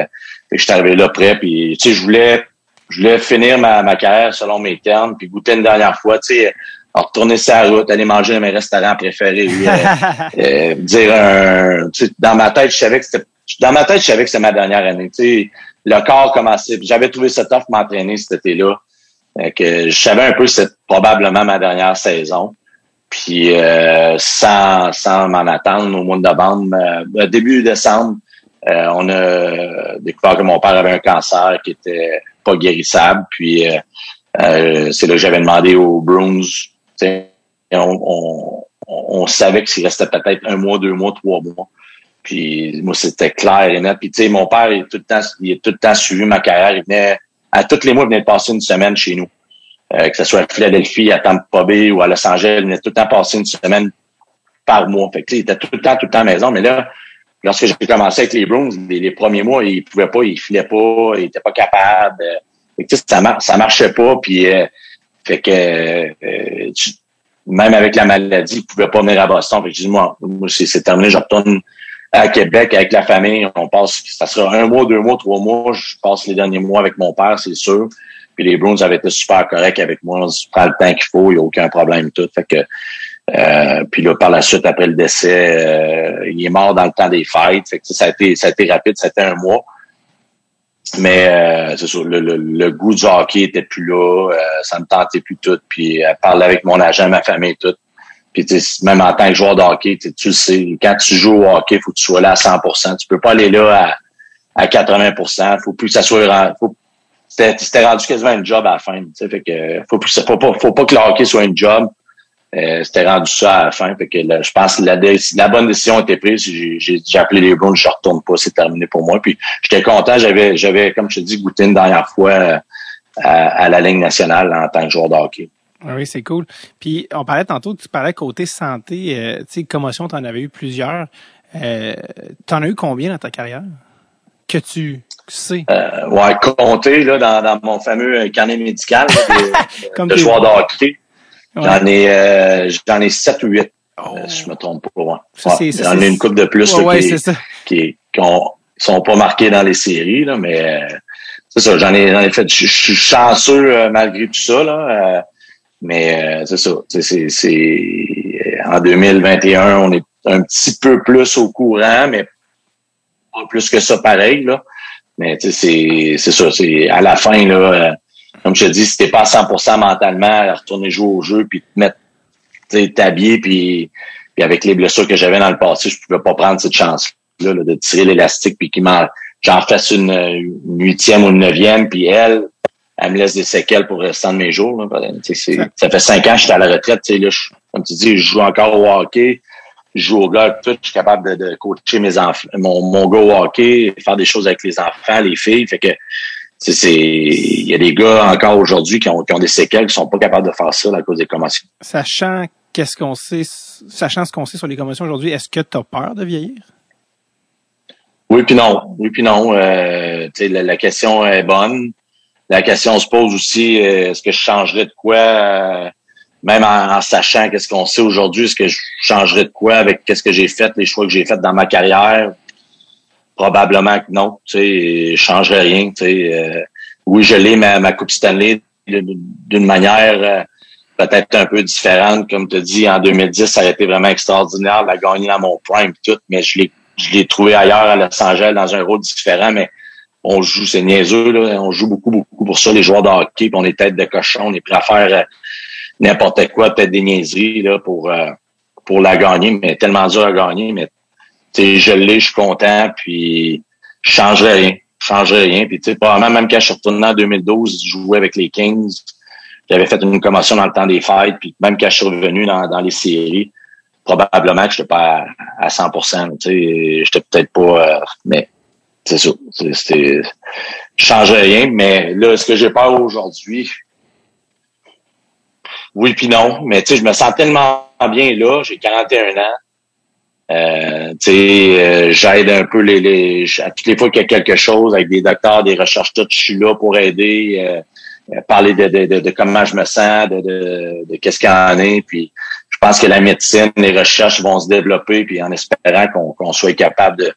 je suis arrivé là prêt, puis tu sais, je voulais je voulais finir ma, ma carrière selon mes termes, puis goûter une dernière fois, tu sais, retourner sa route, aller manger dans mes restaurants préférés, euh, euh, dire un, dans ma tête, je savais que c'était, dans ma tête, je savais que c'était ma dernière année. Tu sais, le corps commençait. J'avais trouvé ça tough m'entraîner cet été-là. Que je savais un peu que c'était probablement ma dernière saison. Puis euh, sans, sans m'en attendre au mois de novembre, euh, début décembre, on a découvert que mon père avait un cancer qui était pas guérissable. Puis c'est là que j'avais demandé aux Bruins on, on, savait qu'il restait peut-être un mois, deux mois, trois mois. Puis moi, c'était clair et net. Puis tu sais, mon père, il tout le temps, il a tout le temps suivi ma carrière. Il venait, à tous les mois, il venait de passer une semaine chez nous. Euh, que ce soit à Philadelphie, à Tampa Bay ou à Los Angeles, il venait tout le temps passer une semaine par mois. Fait que, il était tout le temps, tout le temps à la maison. Mais là, lorsque j'ai commencé avec les Bruins, les, premiers mois, il pouvait pas, il filait pas, il était pas capable. Fait que, ça, ça marchait pas. Puis euh, fait que euh, même avec la maladie, il pouvait pas venir à Boston. Fait que je dis, moi, moi c'est terminé, je retourne à Québec avec la famille. On passe, ça sera un mois, deux mois, trois mois. Je passe les derniers mois avec mon père, c'est sûr. Puis les Bruins avaient été super corrects avec moi. On se prend le temps qu'il faut, il n'y a aucun problème tout. Fait que euh, puis là, par la suite, après le décès, euh, il est mort dans le temps des fêtes. Fait que ça a été, ça a été rapide, c'était un mois. Mais euh, c'est sûr, le, le, goût du hockey était plus là, euh, ça me tentait plus tout. Puis euh, parler avec mon agent, ma famille, tout. Même en tant que joueur de hockey, tu le sais, quand tu joues au hockey, faut que tu sois là à 100%. Tu peux pas aller là à, à 80%. Faut plus que ça soit faut, c'était rendu quasiment un job à la fin. Fait que faut, faut, pas, faut pas que le hockey soit un job. Euh, c'était rendu ça à la fin. Fait que je pense que la, la bonne décision a été prise. J'ai appelé les Browns, je retourne pas, c'est terminé pour moi. J'étais content, j'avais, j'avais, comme je te dis, goûté une dernière fois euh, à, la Ligue nationale en tant que joueur de hockey. Ah oui, c'est cool. Puis on parlait tantôt, tu parlais côté santé, euh, tu sais, commotion, tu en avais eu plusieurs. Euh, tu en as eu combien dans ta carrière? Que tu sais? Euh, ouais, compter là, dans, dans mon fameux carnet médical de, de joueur de hockey. J'en ai, euh, j'en ai 7 ou 8. Oh. Euh, si je me trompe pas. Ouais. J'en ai une coupe de plus qui, qui, ont, sont pas marqués dans les séries, là, mais euh, c'est ça, j'en ai, ai fait. Je, suis chanceux euh, malgré tout ça, là. Mais c'est ça. C'est, c'est, en 2021, on est un petit peu plus au courant, mais pas plus que ça pareil, là. Mais c'est c'est ça, c'est à la fin, là, euh, comme je te dis, si t'es pas à 100% mentalement, retourner jouer au jeu, puis te mettre t'habiller, puis, puis avec les blessures que j'avais dans le passé, je pouvais pas prendre cette chance-là de tirer l'élastique, puis qu'il j'en fasse une, huitième ou une neuvième, puis elle, elle me laisse des séquelles pour le restant de mes jours. Là. Ça fait cinq ans que je suis à la retraite. Là, je, comme tu dis, je joue encore au hockey je joue au golf, tout, je suis capable de, coacher mes enfants, mon, mon gars au hockey, faire des choses avec les enfants, les filles. Fait que c'est il y a des gars encore aujourd'hui qui ont, qui ont des séquelles qui sont pas capables de faire ça à cause des commotions. Sachant qu'est-ce qu'on sait, sachant ce qu'on sait sur les commotions aujourd'hui, est-ce que tu as peur de vieillir? Oui puis non, oui puis non. Euh, la, la, question est bonne. La question se pose aussi, euh, est-ce que je changerais de quoi? Euh, même en, sachant qu'est-ce qu'on sait aujourd'hui, est-ce que je changerais de quoi avec qu'est-ce que j'ai fait, les choix que j'ai fait dans ma carrière? Probablement que non. Tu sais, je changerais rien. Tu sais, euh, oui, je l'ai ma, ma Coupe Stanley d'une manière peut-être un peu différente. Comme tu dis, en 2010, ça a été vraiment extraordinaire la gagner dans mon prime tout, mais je l'ai je l'ai trouvé ailleurs à Los Angeles dans un rôle différent, mais on joue, c'est niaiseux, là, on joue beaucoup, beaucoup pour ça, les joueurs de hockey, on est tête de cochon, on est prêt à faire euh, n'importe quoi, peut-être des niaiseries là, pour, euh, pour la gagner, mais tellement dur à gagner. Mais je l'ai, je suis content, puis je changerais rien. Je changerais rien. Puis tu sais, probablement même quand je suis retourné en 2012, je jouais avec les Kings. J'avais fait une commotion dans le temps des fêtes, puis même quand je suis revenu dans, dans les séries, probablement que je n'étais pas à, 100% tu sais, j'étais peut-être pas, euh, mais c'est ça. C'était, je changerais rien, mais là, ce que j'ai peur aujourd'hui, oui puis non, mais tu sais, je me sens tellement bien là, j'ai 41 ans. Euh, tu sais, euh, j'aide un peu les, les à toutes les fois qu'il y a quelque chose avec des docteurs, des recherches, tout, je suis là pour aider, euh, parler de, de, de, comment je me sens, de, de, de qu'est-ce qu'il y en est, puis je pense que la médecine, les recherches vont se développer, puis en espérant qu'on qu'on soit capable de,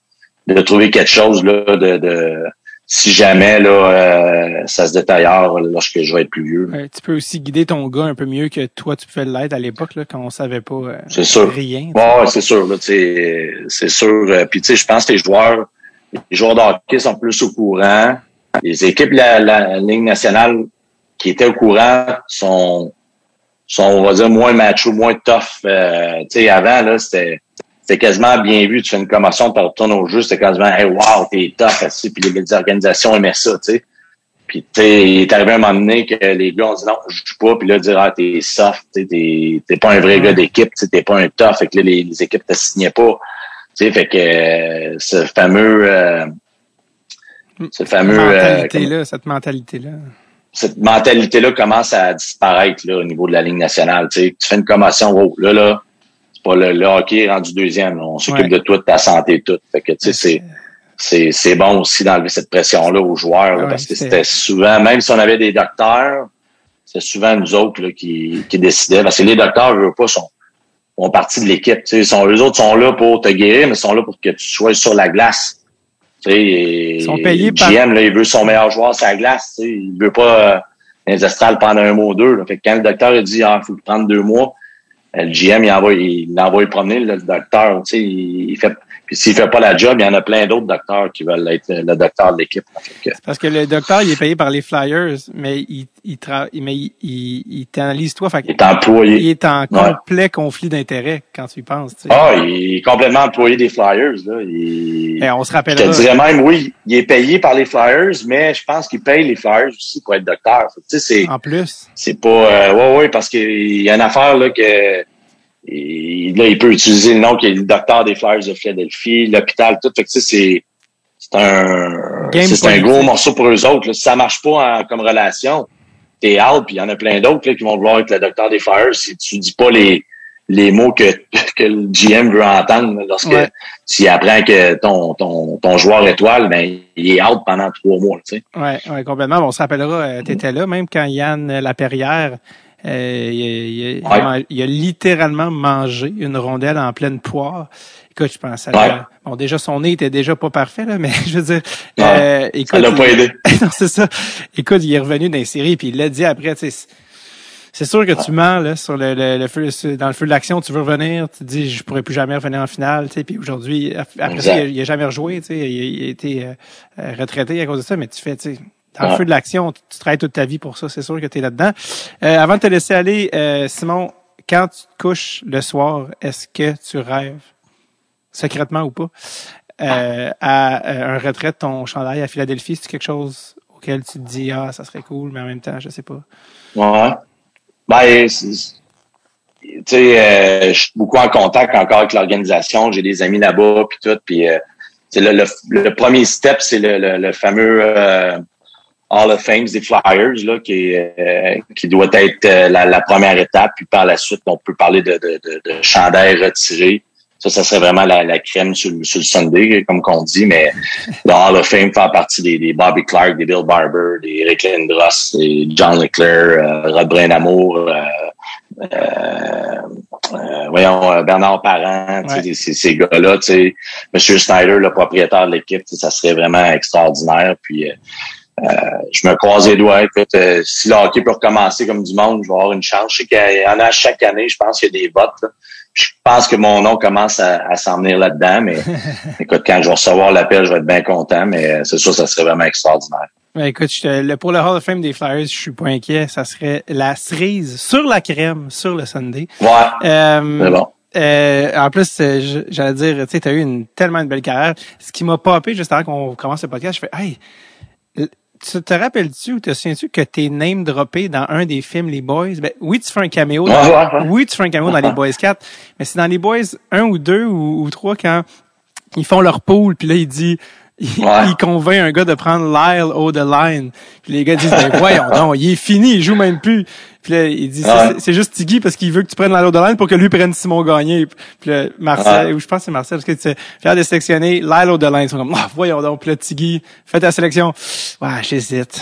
de trouver quelque chose là, de, de si jamais là euh, ça se détaillère lorsque je vais être plus vieux. tu peux aussi guider ton gars un peu mieux que toi tu pouvais l'être à l'époque là quand on savait pas euh, c'est sûr. rien. Ouais, c'est sûr là, c'est sûr. Euh, puis tu sais, je pense que les joueurs, les joueurs de hockey sont plus au courant. Les équipes de la, la, Ligue nationale qui étaient au courant sont sont on va dire moins macho, moins tough. tu sais, avant là c'était c'était quasiment bien vu. Tu fais une commotion, tu retournes au jeu, c'était quasiment Hey wow, t'es tough aussi, puis les organisations aimaient ça, tu sais. Puis tu il est arrivé un moment donné que les gars ont dit non, je joue pas, puis là, dire Ah, t'es soft, t'es t'es pas un vrai gars d'équipe, t'es pas un tough, fait que là, les, les équipes te signaient pas. Tu sais, fait que euh, ce fameux euh, ce fameux euh, mentalité-là, cette mentalité-là cette mentalité-là commence à disparaître là, au niveau de la ligne nationale. Tu, sais, tu fais une commotion, oh, là, là, pas le, hockey rendu deuxième. On s'occupe de toi, de ta santé, tout. Fait que, tu sais, c'est, c'est, bon aussi d'enlever cette pression-là aux joueurs, parce que c'était souvent, même si on avait des docteurs, c'est souvent nous autres là, qui, qui décidaient. Parce que les docteurs, ne veulent pas, sont, font partie de l'équipe. Tu sais, sont, eux autres sont là pour te guérir, mais ils sont là pour que tu sois sur la glace. Tu sais, ils sont payés GM, là, il veut son meilleur joueur sur la glace. Tu sais, il veut pas euh, les astrales pendant un mois ou deux. Là. Fait que quand le docteur a dit ah, il faut prendre deux mois, le GM, il envoie, il envoie promener le docteur. Tu sais, il fait, puis s'il fait pas la job, il y en a plein d'autres docteurs qui veulent être le docteur de l'équipe. Parce que le docteur, il est payé par les Flyers, mais il, il, mais il, il, t'analyse toi. Fait il est employé. Il est en complet conflit d'intérêt quand tu y penses. Tu sais. Ah, il est complètement employé des Flyers. Là. Il, ben, on se rappellera. Je te dirais même, oui, il est payé par les Flyers, mais je pense qu'il paye les Flyers aussi pour être docteur. Tu sais, c'est, en plus. C'est pas... Euh, ouais, ouais, parce qu'il y a une affaire là que et là, il peut utiliser le nom qui est le docteur des Flyers de Philadelphie, l'hôpital, tout. Fait que c'est c'est un c'est un gros morceau pour eux autres. Là. Si ça marche pas comme relation, t'es out. Puis il y en a plein d'autres qui vont vouloir être le docteur des Flyers si tu dis pas les les mots que, que le GM veut entendre lorsque s'il apprend que ton, ton, ton joueur étoile, ben il est out pendant trois mois. Tu sais. Ouais, ouais, complètement. On se rappellera, euh, tu étais là, même quand Yann Laperrière euh, il, a, littéralement mangé une rondelle en pleine poire. Écoute, je pense à bon déjà son nez était déjà pas parfait là, mais je veux dire, euh, écoute, ça l'a pas aidé. non, c'est ça. Écoute, il est revenu dans les séries puis il l'a dit après, tu sais c'est sûr que tu mens là, sur le, le, feu, dans le feu de l'action, tu veux revenir, tu te dis je pourrais plus jamais revenir en finale, tu sais, puis aujourd'hui, après ça, il, a, jamais rejoué, tu sais, il, a été euh, retraité à cause de ça, mais tu fais, tu sais, dans le feu de l'action, tu, travailles toute ta vie pour ça, c'est sûr que tu es là-dedans. Euh, avant de te laisser aller, euh, Simon, quand tu te couches le soir, est-ce que tu rêves, secrètement ou pas, euh, à un retrait de ton chandail à Philadelphie? C'est quelque chose auquel tu te dis, ah, ça serait cool, mais en même temps, je sais pas. Ouais. Ben, tu sais, je suis beaucoup en contact encore avec l'organisation. J'ai des amis là-bas, puis tout. Puis, le, le, premier step, c'est le, le, fameux Hall of Fame des Flyers, là, qui, qui doit être la, la, première étape. Puis par la suite, on peut parler de, de, de, de chandail retiré. Ça, ça serait vraiment la, la crème sur, sur, le Sunday, comme qu'on dit, mais le Hall of Fame fait partie des, des, Bobby Clark, des Bill Barber, des Eric Lindros, des John Leclerc, euh, Rod Brain-Amour, euh, euh, voyons, Bernard Parent, ces, ces gars-là, Monsieur Snyder, le propriétaire de l'équipe, ça serait vraiment extraordinaire. Puis je me croise les doigts. Écoute, si le hockey peut recommencer comme du monde, je vais avoir une chance. Je sais qu'il y en a chaque année, je pense qu'il y a des votes. Là je pense que mon nom commence à, s'en venir là-dedans, mais écoute, quand je vais recevoir l'appel, je vais être bien content, mais c'est sûr, ça serait vraiment extraordinaire. Ben, écoute, le, pour le Hall of Fame des Flyers, je suis pas inquiet. Ça serait la cerise sur la crème sur le Sunday. Ouais. Euh, c'est bon. Euh, en plus, euh, j'allais dire, tu sais, t'as eu une tellement une belle carrière. Ce qui m'a popé juste avant qu'on commence le podcast, je fais, hey, tu te rappelles-tu ou te souviens-tu que t'es name droppé dans un des films Les Boys? Ben, oui, tu fais un caméo. Dans, oui, tu fais un caméo dans Les Boys 4, mais c'est dans Les Boys 1 ou 2 ou, ou 3 quand ils font leur pool, puis là, il dit il, convainc un gars de prendre Lyle au the line. Puis les gars disent ben voyons non, il est fini, il joue même plus. Puis là, il dit c'est juste Tiggy parce qu'il veut que tu prennes Lyle line pour que lui prenne Simon Gagné. Puis là, Marcel, ou je pense que c'est Marcel parce que tu sais, faire de sélectionner Lyle line, ils sont comme ah, voyons donc, puis là Tiggy, fais ta sélection. Ouais, j'hésite.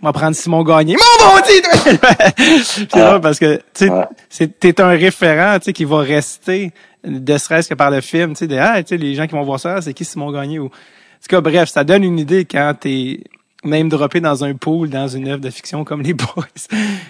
On va prendre Simon Gagné. Mon bon Dieu! c'est drôle parce que tu sais, t'es un référent, tu sais, qui va rester de serait-ce que par le film, tu sais, ah, tu sais, les gens qui vont voir ça, c'est qui Simon Gagné ou tout cas, bref, ça donne une idée quand t'es même droppé dans un pool, dans une œuvre de fiction comme Les Boys,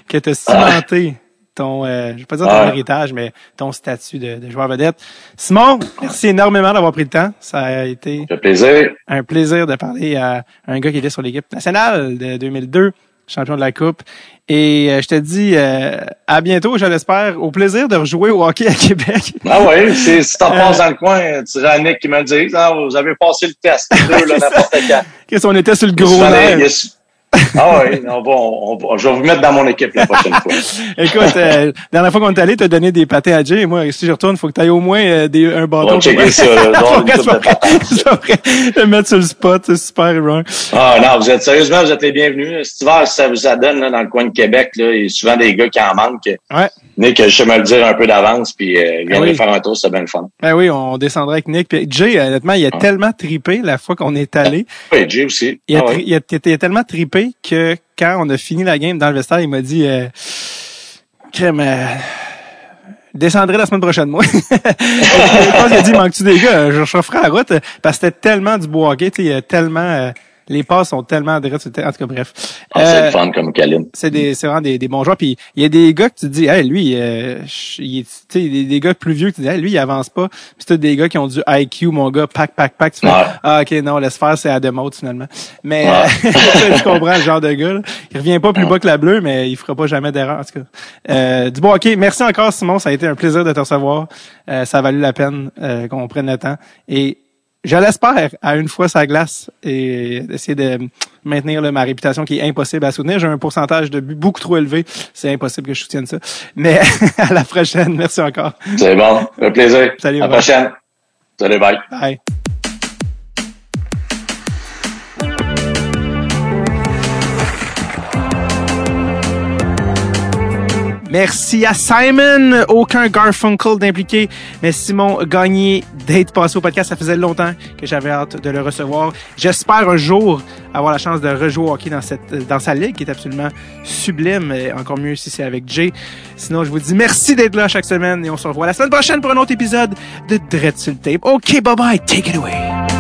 que t'as cimenté ton, euh, je vais pas dire ton héritage, mais ton statut de, de, joueur vedette. Simon, merci énormément d'avoir pris le temps. Ça a été plaisir. un plaisir de parler à un gars qui était sur l'équipe nationale de 2002 champion de la Coupe. Et euh, je te dis euh, à bientôt, je l'espère. Au plaisir de rejouer au hockey à Québec. Ah oui, si t'en euh, passes dans le coin, tu diras à Nick qui me dit ah, vous avez passé le test, n'importe quand. Qu'est-ce qu'on était sur le gros nerf? Ah oui, on va, on, je vais vous mettre dans mon équipe la prochaine fois. Écoute, euh, la dernière fois qu'on est allé, tu as donné des pâtés à Jay. Moi, si je retourne, il faut que tu ailles au moins euh, des, un bâton. On va checker ça. Mettre sur le spot, c'est super wrong. Ah non, vous êtes sérieusement, vous êtes les bienvenus. Tu vas, ça vous donne là, dans le coin de Québec, là, il y a souvent des gars qui en manquent. Ouais. Nick, je sais me le dire un peu d'avance, puis euh, viens ah faire un tour, c'est bien le fun. Ben oui, on descendrait avec Nick. Puis Jay, honnêtement, il a tellement tripé la fois qu'on est allé. Oui, Jay aussi. Il a, ah il, a, il a tellement tripé que quand on a fini la game dans le vestiaire, il m'a dit euh, Crème, euh, descendrai la semaine prochaine, moi. je pense qu'il a dit Manque-tu des gars Je ferai la route parce que c'était tellement du beau hockey, il y a tellement. Euh, les passes sont tellement directes. En tout cas, bref. Ah, c'est fun comme Kalim. C'est des, c'est vraiment des, des, bons joueurs. Puis il y a des gars que tu te dis, hey, lui, euh, il, sais, des, des, gars plus vieux que tu dis, hey, lui, il avance pas. Puis c'est des gars qui ont du IQ, mon gars, pack, pack, pack. Tu fais, ah, ok, non, laisse faire, c'est à mode finalement. Mais tu comprends le genre de gars. Là. Il revient pas plus bas que la bleue, mais il fera pas jamais d'erreur. En tout cas, euh, du bon, ok. Merci encore, Simon. Ça a été un plaisir de te recevoir. Euh, ça a valu la peine euh, qu'on prenne le temps. Et je l'espère, à une fois sa glace et essayer de maintenir ma réputation qui est impossible à soutenir. J'ai un pourcentage de but beaucoup trop élevé. C'est impossible que je soutienne ça. Mais à la prochaine. Merci encore. C'est bon. Un plaisir. Salut. À la prochaine. Salut. Bye. Bye. Merci à Simon. Aucun Garfunkel d'impliqué, mais Simon Gagné d'être passé au podcast. Ça faisait longtemps que j'avais hâte de le recevoir. J'espère un jour avoir la chance de rejouer au hockey dans, cette, dans sa ligue qui est absolument sublime. Et encore mieux si c'est avec Jay. Sinon, je vous dis merci d'être là chaque semaine et on se revoit la semaine prochaine pour un autre épisode de Dread tape. OK, bye bye. Take it away.